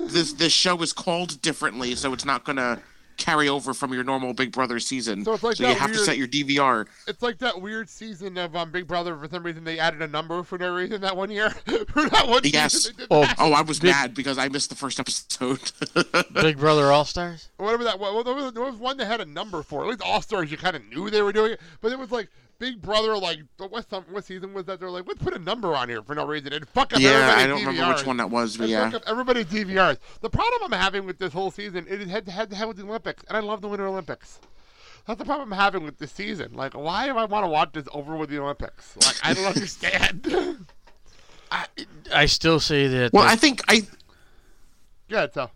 this this show is called differently, so it's not gonna carry over from your normal Big Brother season. So it's like you that have to set your DVR. It's like that weird season of um, Big Brother. For some reason, they added a number for no reason that one year. [laughs] for that one Yes. season, Oh, that. oh, I was mad because I missed the first episode. [laughs] Big Brother All Stars. whatever that was. There was- there was one that had a number for. it. At least All Stars, you kind of knew they were doing it, but it was like Big Brother. Like what? Some, what season was that? They're like, let's put a number on here for no reason and fuck up yeah, everybody's I don't remember which one that was, but And yeah. fuck up everybody's DVRs. The problem I'm having with this whole season, it had had to have with the Olympics, and I love the Winter Olympics. That's the problem I'm having with this season. Like, why do I want to watch this over with the Olympics? Like, I don't [laughs] understand. I I still say that. Well, that- I think I yeah, so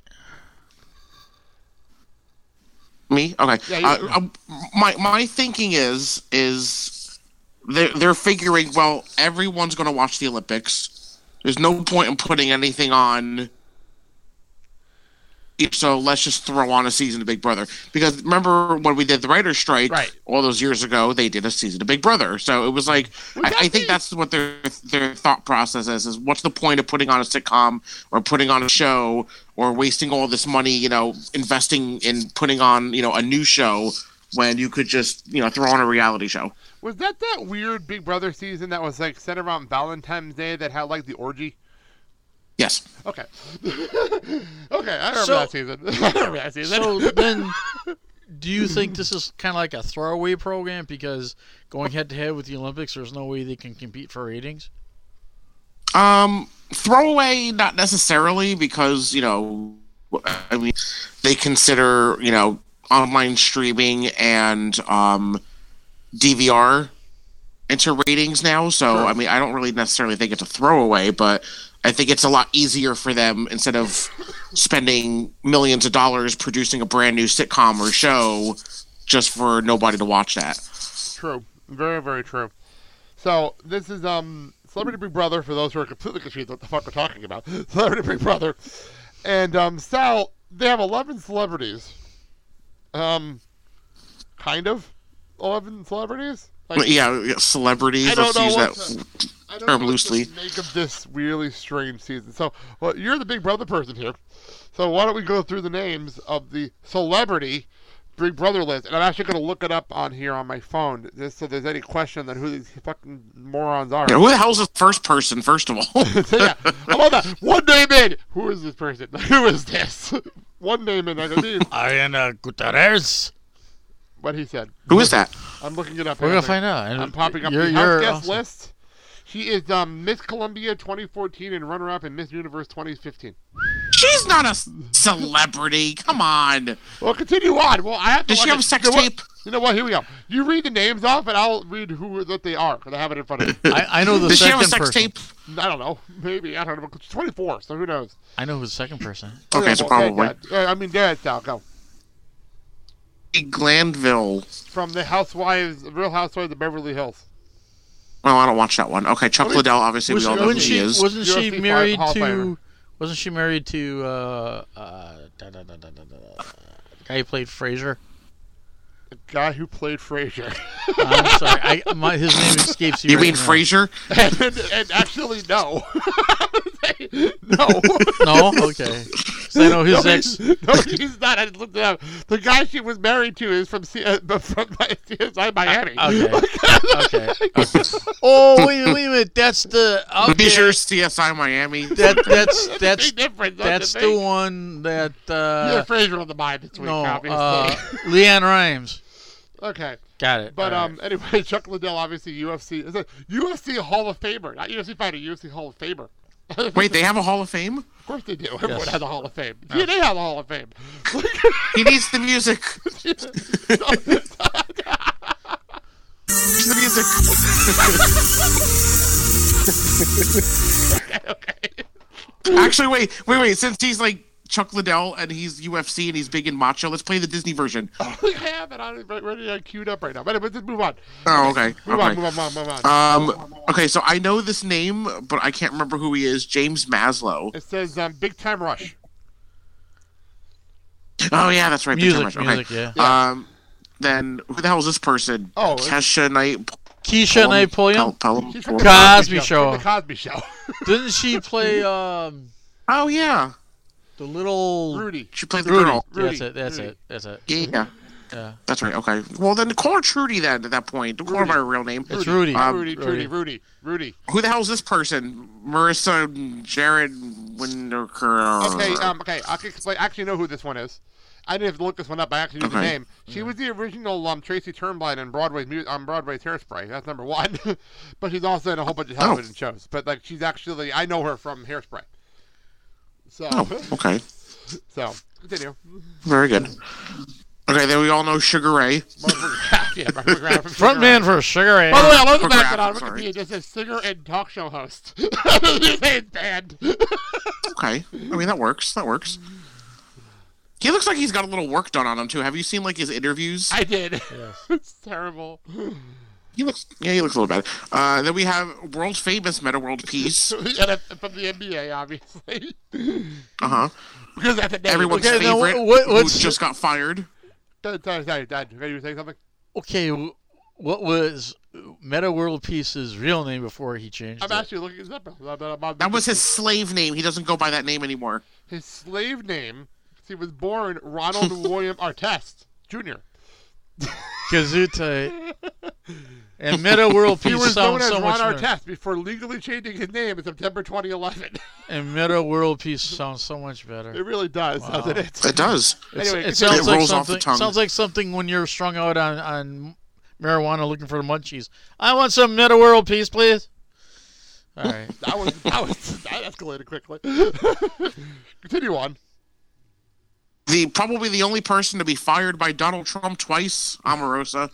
me okay. Yeah, you- uh, um, my my thinking is is they're they're figuring well everyone's going to watch the Olympics. There's no point in putting anything on. So let's just throw on a season of Big Brother because remember when we did the writer's strike Right. all those years ago, they did a season of Big Brother. So it was like I, I think that's what their their thought process is: is what's the point of putting on a sitcom or putting on a show or wasting all this money, you know, investing in putting on you know a new show when you could just you know throw on a reality show. Was that that weird Big Brother season that was like set around Valentine's Day that had like the orgy? Yes. Okay. [laughs] okay, I remember So- that season. [laughs] I remember that season. So then, [laughs] do you think this is kind of like a throwaway program because going head to head with the Olympics, there's no way they can compete for ratings? Um, throwaway, not necessarily, because you know, I mean, they consider you know online streaming and um, DVR into ratings now. So I mean, I don't really necessarily think it's a throwaway, but I think it's a lot easier for them instead of spending millions of dollars producing a brand new sitcom or show just for nobody to watch that. True. Very, very true. So this is um Celebrity Big Brother for those who are completely confused what the fuck we're talking about. [laughs] Celebrity Big Brother. And um Sal, they have eleven celebrities. Um kind of eleven celebrities? yeah, yeah, celebrities. I don't Let's know use what that to- I don't term know what loosely. to make of this really strange season. So, well, you're the Big Brother person here. So why don't we go through the names of the celebrity Big Brother list? And I'm actually going to look it up on here on my phone, just so there's any question on who these fucking morons are. Yeah, who the hell's the first person? First of all, So, [laughs] yeah, I love that. One name in. Who is this person? [laughs] Who is this? [laughs] One name in. I go, "Dude," Ariadna Gutierrez. What he said. who is that? I'm looking it up. We're gonna find out. And I'm popping up you're- the house you're guest awesome. list. She is um, Miss Colombia 2014 and runner-up in Miss Universe 2015. She's not a celebrity. Come on. Well, continue on. Well, I have to. Does she watch have a sex you know what? tape? You know what? Here we go. You read the names off, and I'll read who that they are because I have it in front of me. [laughs] I, I know the Does she have a sex person. tape? I don't know. Maybe I don't know. She's 24, so who knows? I know who's the second person. Okay, so well, probably Dad, Dad. Uh, I mean, Dad, Sal, go. Glanville. From the Housewives, Real Housewives of Beverly Hills. Oh, I don't watch that one. Okay, Chuck What is- Liddell. Obviously, Was we all know who wasn't he she, is. wasn't she UFC married Hall to? Wasn't she married to? Uh, uh, da, da, da, da, da, da, the guy who played Frasier. The guy who played Frasier. [laughs] I'm sorry, I, my, his name escapes you. You right mean now. Frasier? and, and actually, no. [laughs] no. No, okay. So I know his no, ex. he's- No, he's not. I looked it up. The guy she was married to is from C- uh, from [laughs] CSI Miami. Okay. okay. Oh wait, wait a minute. That's the okay. Frasier, CSI Miami. That that's that's Big difference, that's you the one that You uh have Frasier on the mind this week, no obviously. uh LeAnn Rimes. Okay. Got it. But All um, anyway, [laughs] Chuck Liddell, obviously UFC is a UFC Hall of Famer, not UFC fighter, UFC Hall of Famer. [laughs] Wait, they have a Hall of Fame? Of course they do. Everyone Yes. has a Hall of Fame. TNA has a Hall of Fame. [laughs] He needs the music. the music. okay, okay. Actually, wait, wait, wait. Since he's like Chuck Liddell and he's UFC and he's big and macho, let's play the Disney version. [laughs] I have it on right- ready to queued up right now. But let's just move on. Oh, okay. Move okay. on, move on, move on, move on. Um. Okay, so I know this name, but I can't remember who he is. James Maslow. It says um, Big Time Rush. Oh yeah, that's right. Big Time Music, Rush. music, okay. yeah. Um. Then who the hell is this person? Oh, Keshia Knight. Keshia Knight Pulliam? Pelham? She's Cosby Show. From the Cosby Show. Didn't she play um Oh yeah. The little Rudy? She played the Rudy? girl. Yeah, That's it. That's it. That's it. Yeah. Yeah. That's right. Okay. Well, then call her Trudy. Then at that point, don't call her by her real name. It's Rudy. Um, Rudy, Rudy, Rudy, Rudy. Who the hell is this person? Marissa Jaret Winokur. Okay, um, okay, I can explain. I actually know who this one is. I didn't have to look this one up. I actually knew the name. She was the original um, Tracy Turnblad in Broadway's mu- on Broadway's Hairspray. That's number one. [laughs] but she's also in a whole bunch of television shows. But like, she's actually I know her from Hairspray. So, Oh, okay. [laughs] so continue. Very good. Okay, then we all know Sugar Ray. yeah, Mark from Front Sugar man Ray. for Sugar Ray. By the way, I love the McGrath, fact that on sorry. Wikipedia it just says singer and talk show host. [laughs] It's banned. Okay, I mean that works. That works. He looks like he's got a little work done on him too. Have you seen like his interviews? I did. [laughs] it's terrible. He looks. Yeah, he looks a little bad. Uh, then we have world famous Meta World Peace. [laughs] and from the NBA, obviously. Uh huh. because that's a name. Everyone's Okay, now, favorite, what- who just got fired. Sorry, sorry, sorry, Dad. Are you saying something? Okay, what was Meta World Peace's real name before he changed I'm it? actually looking this up. I'm- I'm- I'm- That was his slave name. He doesn't go by that name anymore. his slave name. He was born Ronald [laughs] William Artest Jr. Gesundheit. And Meta World Peace [laughs] He Peace was known sounds as so Ron much better. Artest before legally changing his name in September 2011. [laughs] And Meta World Peace sounds so much better. it really does, Wow. doesn't it? It does. It's- Anyway, it continue. sounds It like rolls off the something. tongue. Sounds like something when you're strung out on, on marijuana looking for the munchies. I want some Meta World Peace, please. All right. [laughs] that was that was that escalated quickly. Continue on. The probably the only person to be fired by Donald Trump twice, Omarosa.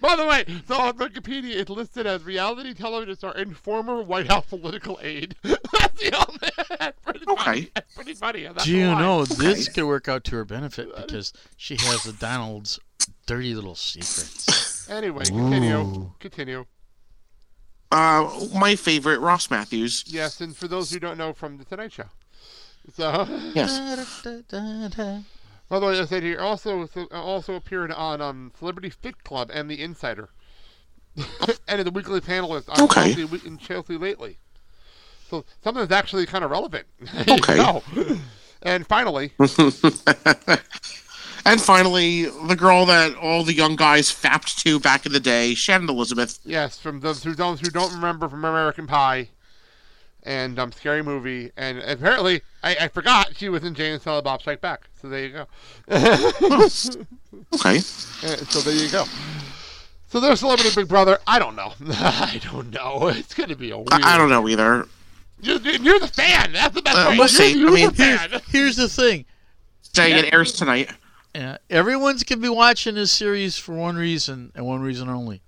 By the way, so on Wikipedia, it's listed as reality television star and former White House political aide. [laughs] That's the only. That's pretty funny. Okay. That's pretty funny. I'm Do you gonna lie. know this could work out to her benefit because she has the Donald's dirty little secrets. Anyway, continue. Ooh. Continue. Uh, my favorite, Ross Mathews. Yes, and for those who don't know from the Tonight Show. So. Yes. By the way, I said here also also appeared on um, Celebrity Fit Club and The Insider, [coughs] and as a weekly panelist on Okay. Chelsea, in Chelsea lately. So something that's actually kind of relevant. [laughs] Okay. No. And finally, [laughs] and finally, the girl that all the young guys fapped to back in the day, Shannon Elizabeth. yes, from those who don't who don't remember from American Pie and um, Scary Movie, and apparently I, I forgot she was in Jane and Silent Bob Strike Back. So there you go. [laughs] Okay. Uh, so there you go. So there's Celebrity Big Brother. I don't know. [laughs] I don't know. It's going to be a weird. I, I don't know either. You're, you're the fan. That's the best Uh, part. we'll You're- see. You're I mean, the fan. Here's the thing. Saying it airs tonight. Yeah, everyone's gonna be watching this series for one reason and one reason only: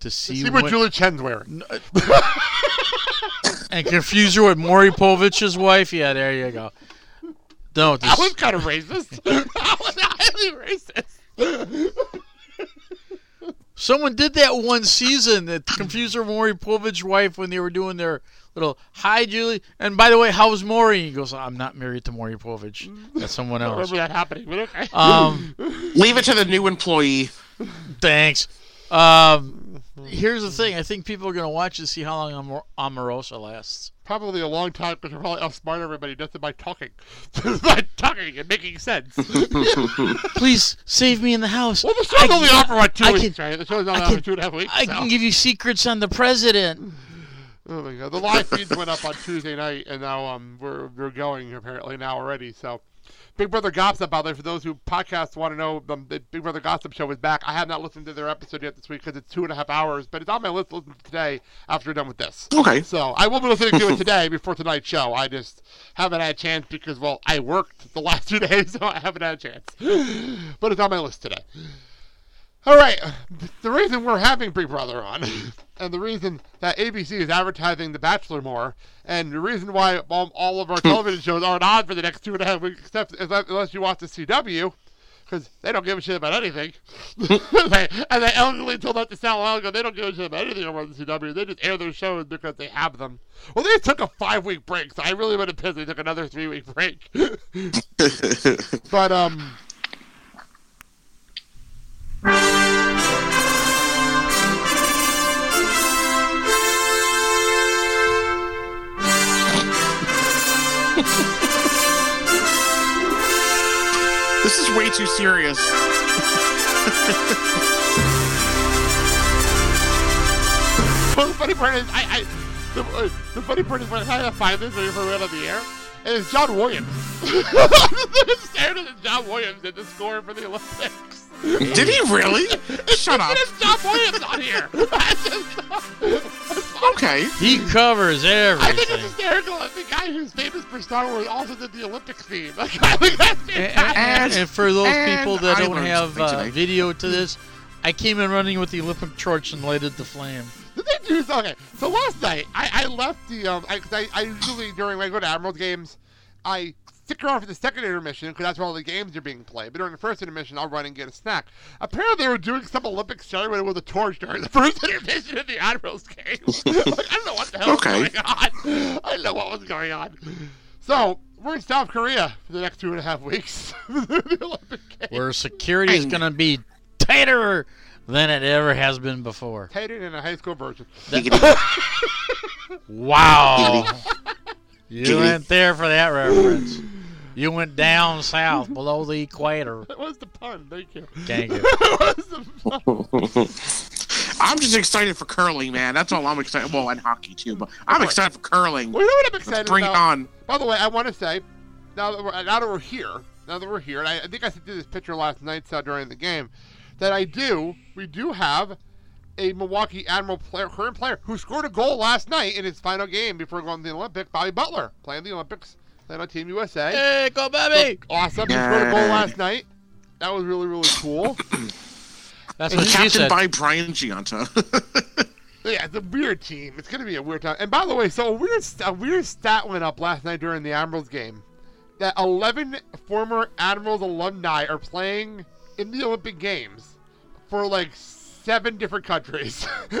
to see, See what when- Julie Chen's wearing. and confuse her with Maury Povich's wife. Yeah, there you go. No, That [laughs] this, was kind of racist. that was highly racist. someone did that one season that confused her with Maury Povich's wife when they were doing their little "Hi, Julie." And by the way, how's Maury? He goes, "I'm not married to Maury Povich. That's someone I else." remember that happening, but okay. Um, Leave it to the new employee. Thanks. Um, here's the thing. I think people are going to watch and see how long Amor- Omarosa lasts. probably a long time because you're probably outsmart everybody just by talking. [laughs] By talking and making sense. [laughs] Please save me in the house. well, the show's I only can- on for what, two I weeks, can- right? The show's only I on for two and a half weeks. I so. can give you secrets on the president. Oh my god! The live feeds went up on Tuesday night, and now um we're we're going apparently now already. So Big Brother Gossip, by the way, for those who podcasts want to know, the Big Brother Gossip show is back. I have not listened to their episode yet this week because it's two and a half hours, but it's on my list to listen to today after we're done with this. Okay. So I will be listening to it [laughs] today before tonight's show. I just haven't had a chance because, well, I worked the [laughs] last two days, so I haven't had a chance. But it's on my list today. All right, the reason we're having Big Brother on, [laughs] and the reason that ABC is advertising The Bachelor more, and the reason why all, all of our television shows aren't on for the next two and a half weeks, except unless you watch the CW, because they don't give a shit about anything. [laughs] they, and they elderly told that to Sal Algo, they don't give a shit about anything on the CW. They just air their shows because they have them. Well, they took a five week break, so I really would have pissed. They took another three week break. [laughs] but um. [laughs] This is way too serious. [laughs] Well, the funny part is, I, I the, uh, the funny part is when I had to find this before we went on the air, and it's John Williams. [laughs] Staring at John Williams at the score for the Olympics. Did he really? Shut up. It's John Williams on here. Okay. He covers everything. I think it's everything. hysterical that the guy who's famous for Star Wars also did the Olympic theme. [laughs] Like, I think that's And, fantastic. and- and for those and people that I don't have something uh, video to this, I came in running with the Olympic torch and lighted the flame. Did they do so? Okay, so last night I, I left the um I, 'cause I I usually during when I go to Admirals games, I stick around for the second intermission because that's where all the games are being played. But during the first intermission, I'll run and get a snack. Apparently, they were doing some Olympic ceremony with a torch during the [laughs] first intermission of the Admirals game. [laughs] like, I don't know what the hell Okay. was going on. [laughs] I don't know what was going on. So we're in South Korea for the next two and a half weeks. the Olympic games. Where security is going to be tighter than it ever has been before. Tighter than a high school version. Wow. you Giggity. went there for that reference. You went down [laughs] south below the equator. That was the pun. Thank you. Thank you. [laughs] was the pun. I'm just excited for curling, man. That's all I'm excited. Well, and hockey too, but I'm excited for curling. Well, you know what I'm excited Let's bring about? it on. By the way, I want to say, now that we're now that we're here, now that we're here, and I, I think I sent you this picture last night uh, during the game, that I do, we do have a Milwaukee Admiral player, current player, who scored a goal last night in his final game before going to the Olympics. Bobby Butler playing the Olympics, playing on Team USA. Hey, go baby! Awesome! He scored a goal last night. That was really really cool. [laughs] That's And what she captained said. by Brian Gionta. [laughs] Yeah, it's a weird team. It's gonna be a weird time. And by the way, so a weird, a weird stat went up last night during the Admirals game that 11 former Admirals alumni are playing in the Olympic Games for like seven different countries. [laughs]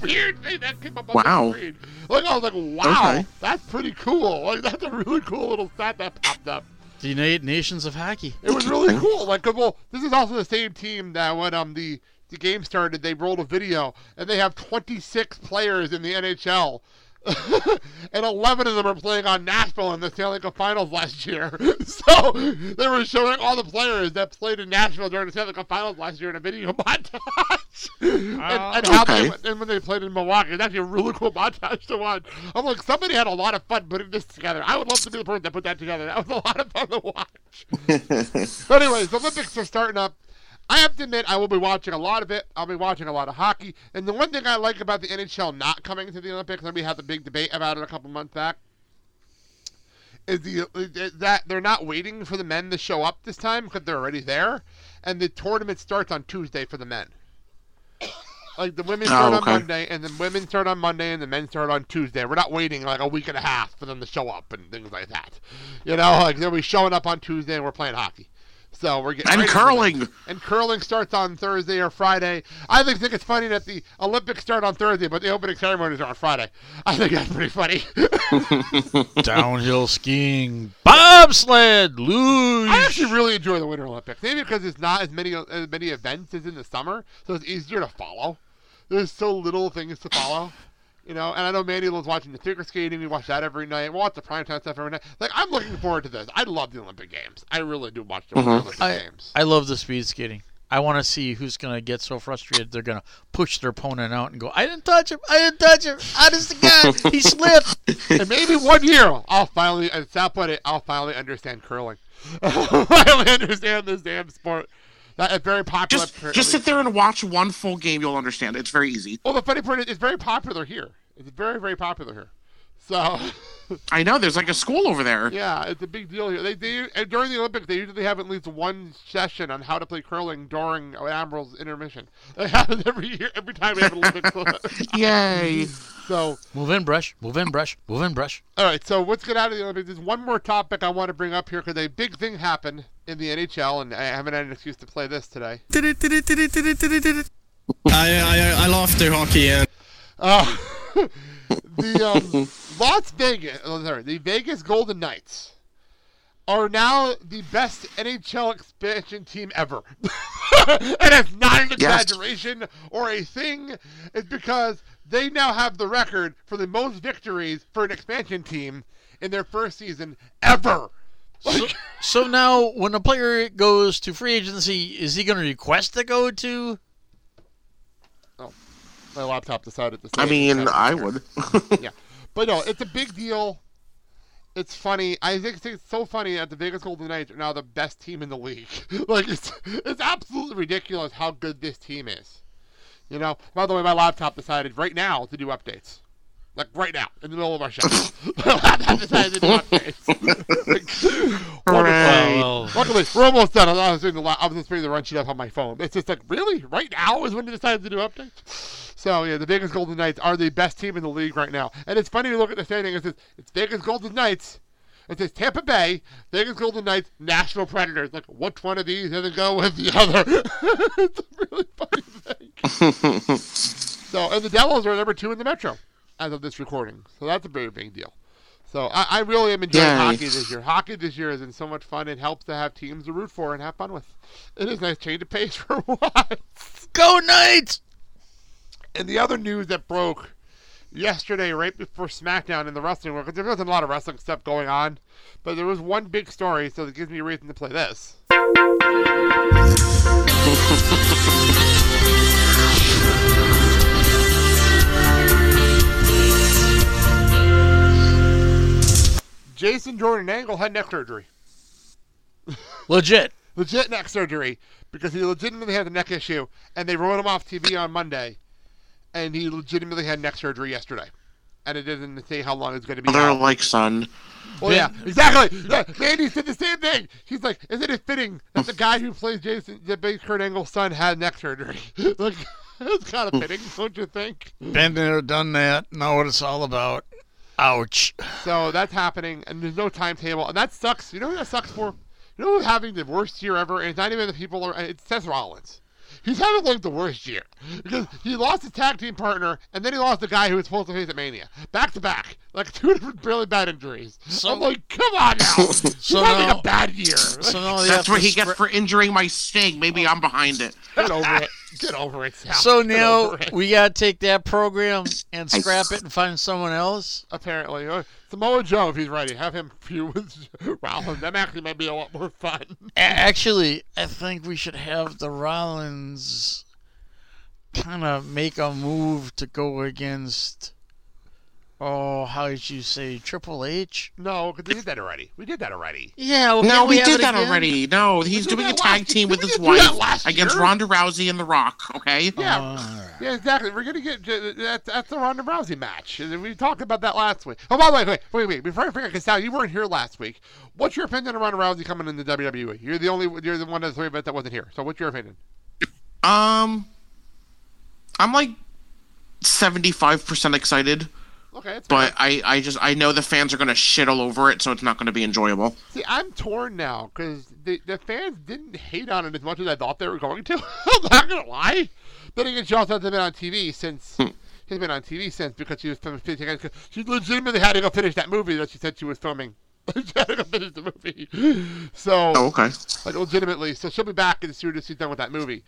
weird thing that came up on Wow. the screen. Like I was like, wow, Okay. that's pretty cool. Like that's a really cool little stat that popped up. The United Nations of Hockey. It was really cool. Like, 'cause, well, this is also the same team that when um the the game started, they rolled a video and they have 26 players in the NHL. [laughs] and 11 of them are playing on Nashville in the Stanley Cup Finals last year. [laughs] so they were showing all the players that played in Nashville during the Stanley Cup Finals last year in a video [laughs] montage. and, and oh. how Okay. they, and when they played in Milwaukee, it's actually a really cool montage to watch. I'm like, somebody had a lot of fun putting this together. I would love to be the person that put that together. That was a lot of fun to watch. But anyways, the Olympics are starting up. I have to admit, I will be watching a lot of it. I'll be watching a lot of hockey. And the one thing I like about the NHL not coming to the Olympics, and we had the big debate about it a couple months back, is the is that they're not waiting for the men to show up this time because they're already there, and the tournament starts on Tuesday for the men. Like the women Oh, start okay. on Monday, and the women start on Monday, and the men start on Tuesday. We're not waiting like a week and a half for them to show up and things like that. You know, like they'll be showing up on Tuesday, and we're playing hockey. So we're getting And ready curling. And curling starts on Thursday or Friday. I think, think it's funny that the Olympics start on Thursday, but the opening ceremonies are on Friday. I think that's pretty funny. [laughs] Downhill skiing, bobsled, luge. I actually really enjoy the Winter Olympics. Maybe because it's not as many as many events as in the summer, so it's easier to follow. There's so little things to follow. You know, and I know Mandy loves watching the figure skating. We watch that every night. We watch the primetime stuff every night. Like, I'm looking forward to this. I love the Olympic Games. I really do watch the Winter Mhm. Olympic I, Games. I love the speed skating. I want to see who's gonna get so frustrated they're gonna push their opponent out and go, "I didn't touch him! I didn't touch him! Honest to God, he slipped." and maybe one year I'll finally, as Sal put I'll finally understand curling. [laughs] I'll finally understand this damn sport. That is very popular. Just, just sit there and watch one full game. You'll understand. It's very easy. Well, the funny part is, it's very popular here. It's very, very popular here. So. [laughs] I know. There's like a school over there. Yeah, it's a big deal here. They, they and during the Olympics, they usually have at least one session on how to play curling during Admiral's intermission. They [laughs] have it every year, every time they have an Olympics. [laughs] Yay! So move in, brush. Move in, brush. Move in, brush. All right. So let's get out of the Olympics. There's one more topic I want to bring up here because a big thing happened in the NHL, and I haven't had an excuse to play this today. [laughs] I I I love the hockey and. Uh, [laughs] the um, Las Vegas, oh, sorry, the Vegas Golden Knights are now the best NHL expansion team ever. [laughs] and it's not an exaggeration yes. or a thing. It's because they now have the record for the most victories for an expansion team in their first season ever. So, so now, when a player goes to free agency, is he going to request to go to Oh, my laptop decided to. Say. I mean, I would. [laughs] yeah, but no, it's a big deal. It's funny. I think it's so funny that the Vegas Golden Knights are now the best team in the league. [laughs] like it's it's absolutely ridiculous how good this team is. You know. By the way, my laptop decided right now to do updates. Like right now, in the middle of our show. [laughs] I decided to do updates. [laughs] Hooray. Luckily, we're almost done. I was doing the I was just reading the run sheet up on my phone. It's just like, really? Right now is when they decided to do updates? So yeah, the Vegas Golden Knights are the best team in the league right now. And it's funny to look at the standing. It says it's Vegas Golden Knights. It says Tampa Bay, Vegas Golden Knights, Nashville Predators. Like, which one of these doesn't go with the other? [laughs] it's a really funny thing. so, and the Devils are number two in the Metro as of this recording. So that's a very big deal. So I, I really am enjoying Yay. hockey this year. Hockey this year has been so much fun. It helps to have teams to root for and have fun with. It is nice change of pace [laughs] for once. Go Knights! And the other news that broke yesterday, right before SmackDown in the wrestling world, because there wasn't a lot of wrestling stuff going on, but there was one big story, so it gives me a reason to play this. [laughs] Jason Jordan Angle had neck surgery. Legit. [laughs] Legit neck surgery because he legitimately had a neck issue, and they wrote him off TV on Monday, and he legitimately had neck surgery yesterday, and it didn't say how long it's going to be. They're like son. Well, yeah, exactly. Yeah, Mandy said the same thing. He's like, "Isn't it fitting that the guy who plays Jason, the big Kurt Angle's son, had neck surgery?" [laughs] like, it's kind of fitting, don't you think? Been there, done that. Know what it's all about. Ouch. So that's happening, and there's no timetable, and that sucks. You know who that sucks for? You know who's having the worst year ever? And it's not even the people are. It's Seth Rollins. He's having like the worst year because he lost his tag team partner, and then he lost the guy who was supposed to face at Mania, back to back, like [laughs] two different really bad injuries. So, I'm like, come on now, [laughs] he's so having now, a bad year. So now [laughs] that's what he gets for injuring my Sting. Maybe I'm behind it. Get over it. Get over it, Sal. So now we gotta take that program and scrap it and find someone else. Apparently, uh, Samoa Joe, if he's ready, have him [laughs] feud [laughs] with Rollins. That actually might be a lot more fun. Actually, I think we should have the Rollins kind of make a move to go against Oh, how did you say Triple H? No, because we did that already. We did that already. Yeah, well, no, we, we did that again? already. No, he's doing a tag last, team with his wife against Ronda Rousey and The Rock. Okay. Yeah, uh, yeah, exactly. We're gonna get that's that's the Ronda Rousey match. We talked about that last week. Oh, by the way, wait, wait, wait. Before I forget, because Sal, you weren't here last week. What's your opinion on Ronda Rousey coming in the WWE? You're the only, you're the one of the three of us that wasn't here. So, what's your opinion? Um, I'm like seventy-five percent excited. Okay, but I, I just I know the fans are going to shit all over it, so it's not going to be enjoyable. See, I'm torn now because the the fans didn't hate on it as much as I thought they were going to. [laughs] I'm not going to lie. Then again, she also hasn't been on TV since. Hmm. She's been on TV since because she was filming. She legitimately had to go finish that movie that she said she was filming. [laughs] she had to go finish the movie. So, oh, okay. Like legitimately, so she'll be back as soon as she's done with that movie.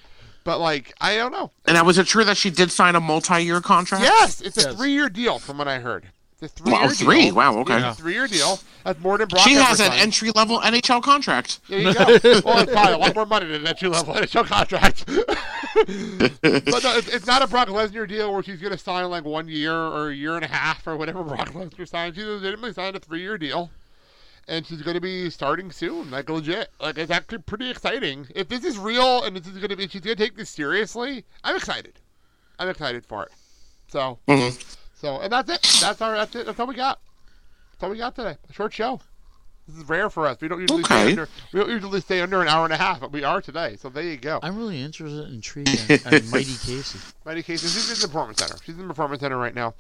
But like, I don't know. And now, was it true that she did sign a multi-year contract? Yes, it's a yes. three-year deal, from what I heard. It's a three-year Wow, three? deal. Wow, okay. Yeah, three-year deal. That's more than Brock She has an entry level NHL contract. There you go. [laughs] well, it's probably a lot more money than that entry level NHL contract. [laughs] but no, it's, it's not a Brock Lesnar deal where she's going to sign like one year or a year and a half or whatever Brock Lesnar signed. She legitimately signed a three-year deal, and she's going to be starting soon, like legit. Like it's actually pretty exciting. If this is real and this is going to be, she's going to take this seriously. I'm excited. I'm excited for it. So, so, and that's it. That's our. That's it. That's all we got. That's all we got today. A short show. This is rare for us. We don't usually stay under. We don't usually stay under an hour and a half, but we are today. So there you go. I'm really interested and intrigued [laughs] on, on Mighty Casey. Mighty Casey. She's in the performance center. She's in the performance center right now.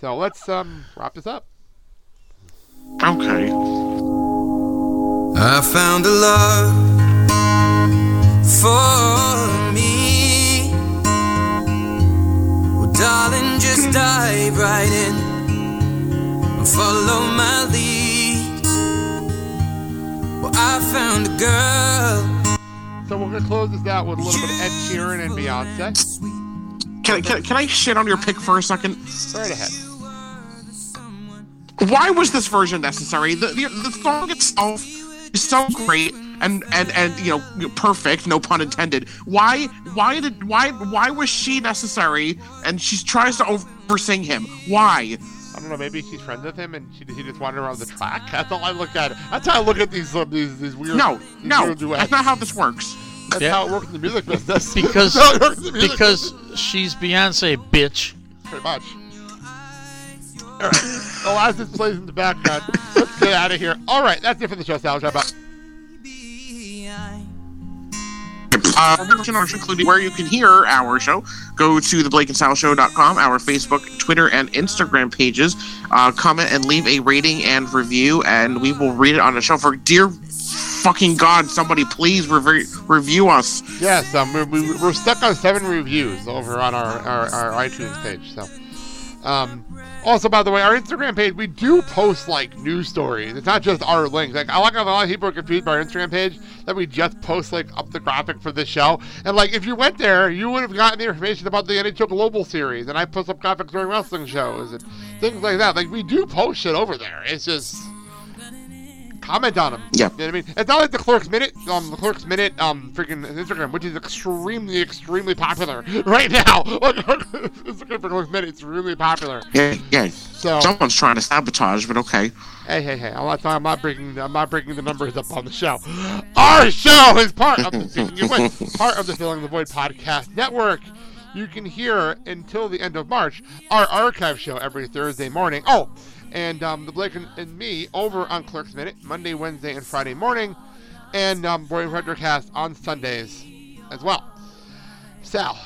So let's um wrap this up. Okay. I found a love for me. Well, darling, just dive right in and follow my lead. Well, I found a girl. So we're gonna close this out with a little bit of Ed Sheeran and Beyonce. Can, I- can, I- can I shit on your pick for a second? Right ahead. Why was this version necessary? The, the, the song itself is so great and, and, and you know perfect, no pun intended. Why why did why why was she necessary? And she tries to oversing him. Why? I don't know. Maybe she's friends with him, and she, he just wandered around the track. [laughs] That's all I look at. That's how I look at these uh, these these weird. No, these no, weird duets. that's not how this works. That's Yeah. how it works in the music business. Because [laughs] That's how it works in the music because she's Beyonce, bitch. Pretty much. All right. well, as plays in the background, let's get out of here. All right, that's it for the show, Sal. How about? Uh, including where you can hear our show, go to the Blake and Sal Show.com, our Facebook, Twitter, and Instagram pages. Uh, comment and leave a rating and review, and we will read it on the show. For dear fucking God, somebody please rev- review us. Yes, um, we're, we- we're stuck on seven reviews over on our, our, our iTunes page. So, um, also by the way, our Instagram page we do post like news stories. It's not just our links. Like I like a lot of people are confused by our Instagram page that we just post like up the graphic for this show. And like if you went there, you would have gotten the information about the NHL Global Series. And I post up graphics during wrestling shows and things like that. Like we do post shit over there. It's just comment on them. Yeah. You know what I mean? It's not like the Clerks Minute, um, the Clerks Minute, um, freaking Instagram, which is extremely, extremely popular [laughs] right now. Like, [laughs] Instagram for Clerks Minute, it's really popular. Yeah, yeah. So- Someone's trying to sabotage, but okay. Hey, hey, hey! I'm not, I'm not bringing, I'm not bringing the numbers up on the show. Our show is part of the Speaking of which, [laughs] part of the Filling the Void podcast network. You can hear until the end of March our archive show every Thursday morning. Oh, and um, the Blake and, and me over on Clerks Minute Monday, Wednesday, and Friday morning, and um, Boy and Frederick Cast on Sundays as well. Sal,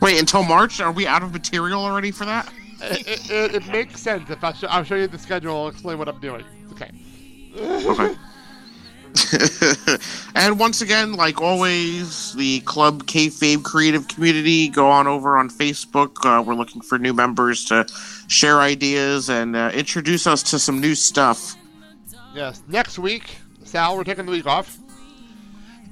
Wait, until March? Are we out of material already for that? it, it, it, makes sense if I sh- I'll show you the schedule. I'll explain what I'm doing. Okay. Okay. [laughs] [laughs] and once again, like always, the Club Kayfabe Creative Community, go on over on Facebook. Uh, we're looking for new members to share ideas and uh, introduce us to some new stuff. Yes. Next week, Sal, we're taking the week off,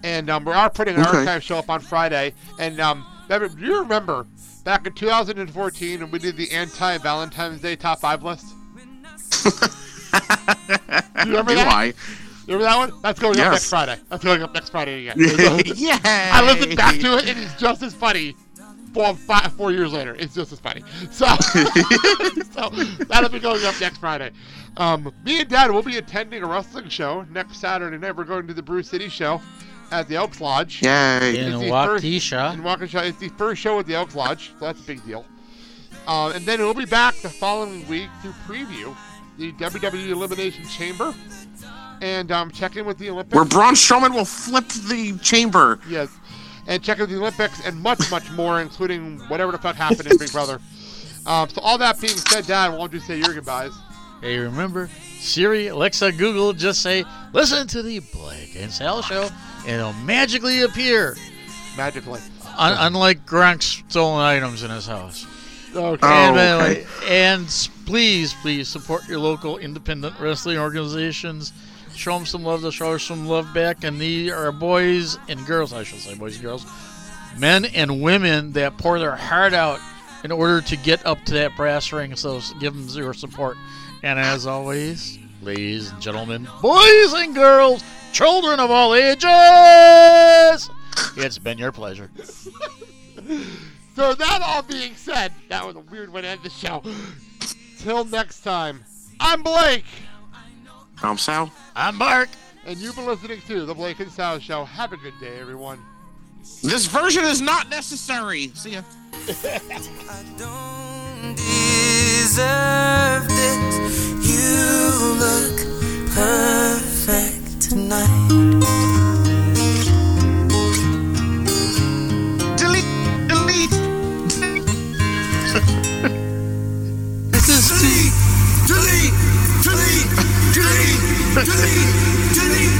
and um, we are putting an Okay. archive show up on Friday. And um, do you remember back in 2014 when we did the anti-Valentine's Day top five list? [laughs] do you remember Do that? I? You remember that one? That's going up Yes. next Friday. That's going up next Friday again. [laughs] Yay! I listened back to it, and it's just as funny. Four, five, four years later, it's just as funny. So, [laughs] so that'll be going up next Friday. Um, me and Dad will be attending a wrestling show next Saturday night. We're going to the Brew City show at the Elks Lodge. Yay. In It's the Waukesha. first- In Waukesha. It's the first show at the Elks Lodge, so that's a big deal. Um, and then we'll be back the following week to preview the WWE Elimination Chamber and um, check in with the Olympics. Where Braun Strowman will flip the chamber. Yes. And check in with the Olympics and much, much more, including whatever the fuck happened in Big Brother. [laughs] Um, so all that being said, Dad, why don't you say your goodbyes? Hey, remember, Siri, Alexa, Google, just say, listen to the Blake and Sal show, and it'll magically appear. Magically. Un- unlike Gronk's stolen items in his house. Okay. And, Oh, okay. and please, please support your local independent wrestling organizations. Show them some love. They'll show us some love back. And these are boys and girls, I should say, boys and girls, men and women that pour their heart out in order to get up to that brass ring. So give them zero support. And as always, ladies and gentlemen, boys and girls, children of all ages, it's been your pleasure. [laughs] So that all being said, that was a weird way to end the show. Till next time, I'm Blake. I'm Sal. I'm Mark. And you've been listening to The Blake and Sal Show. Have a good day, everyone. This version is not necessary. See ya. [laughs] deserve this. You look perfect tonight. Delete, delete. this is delete, delete, Delete! Delete! Delete!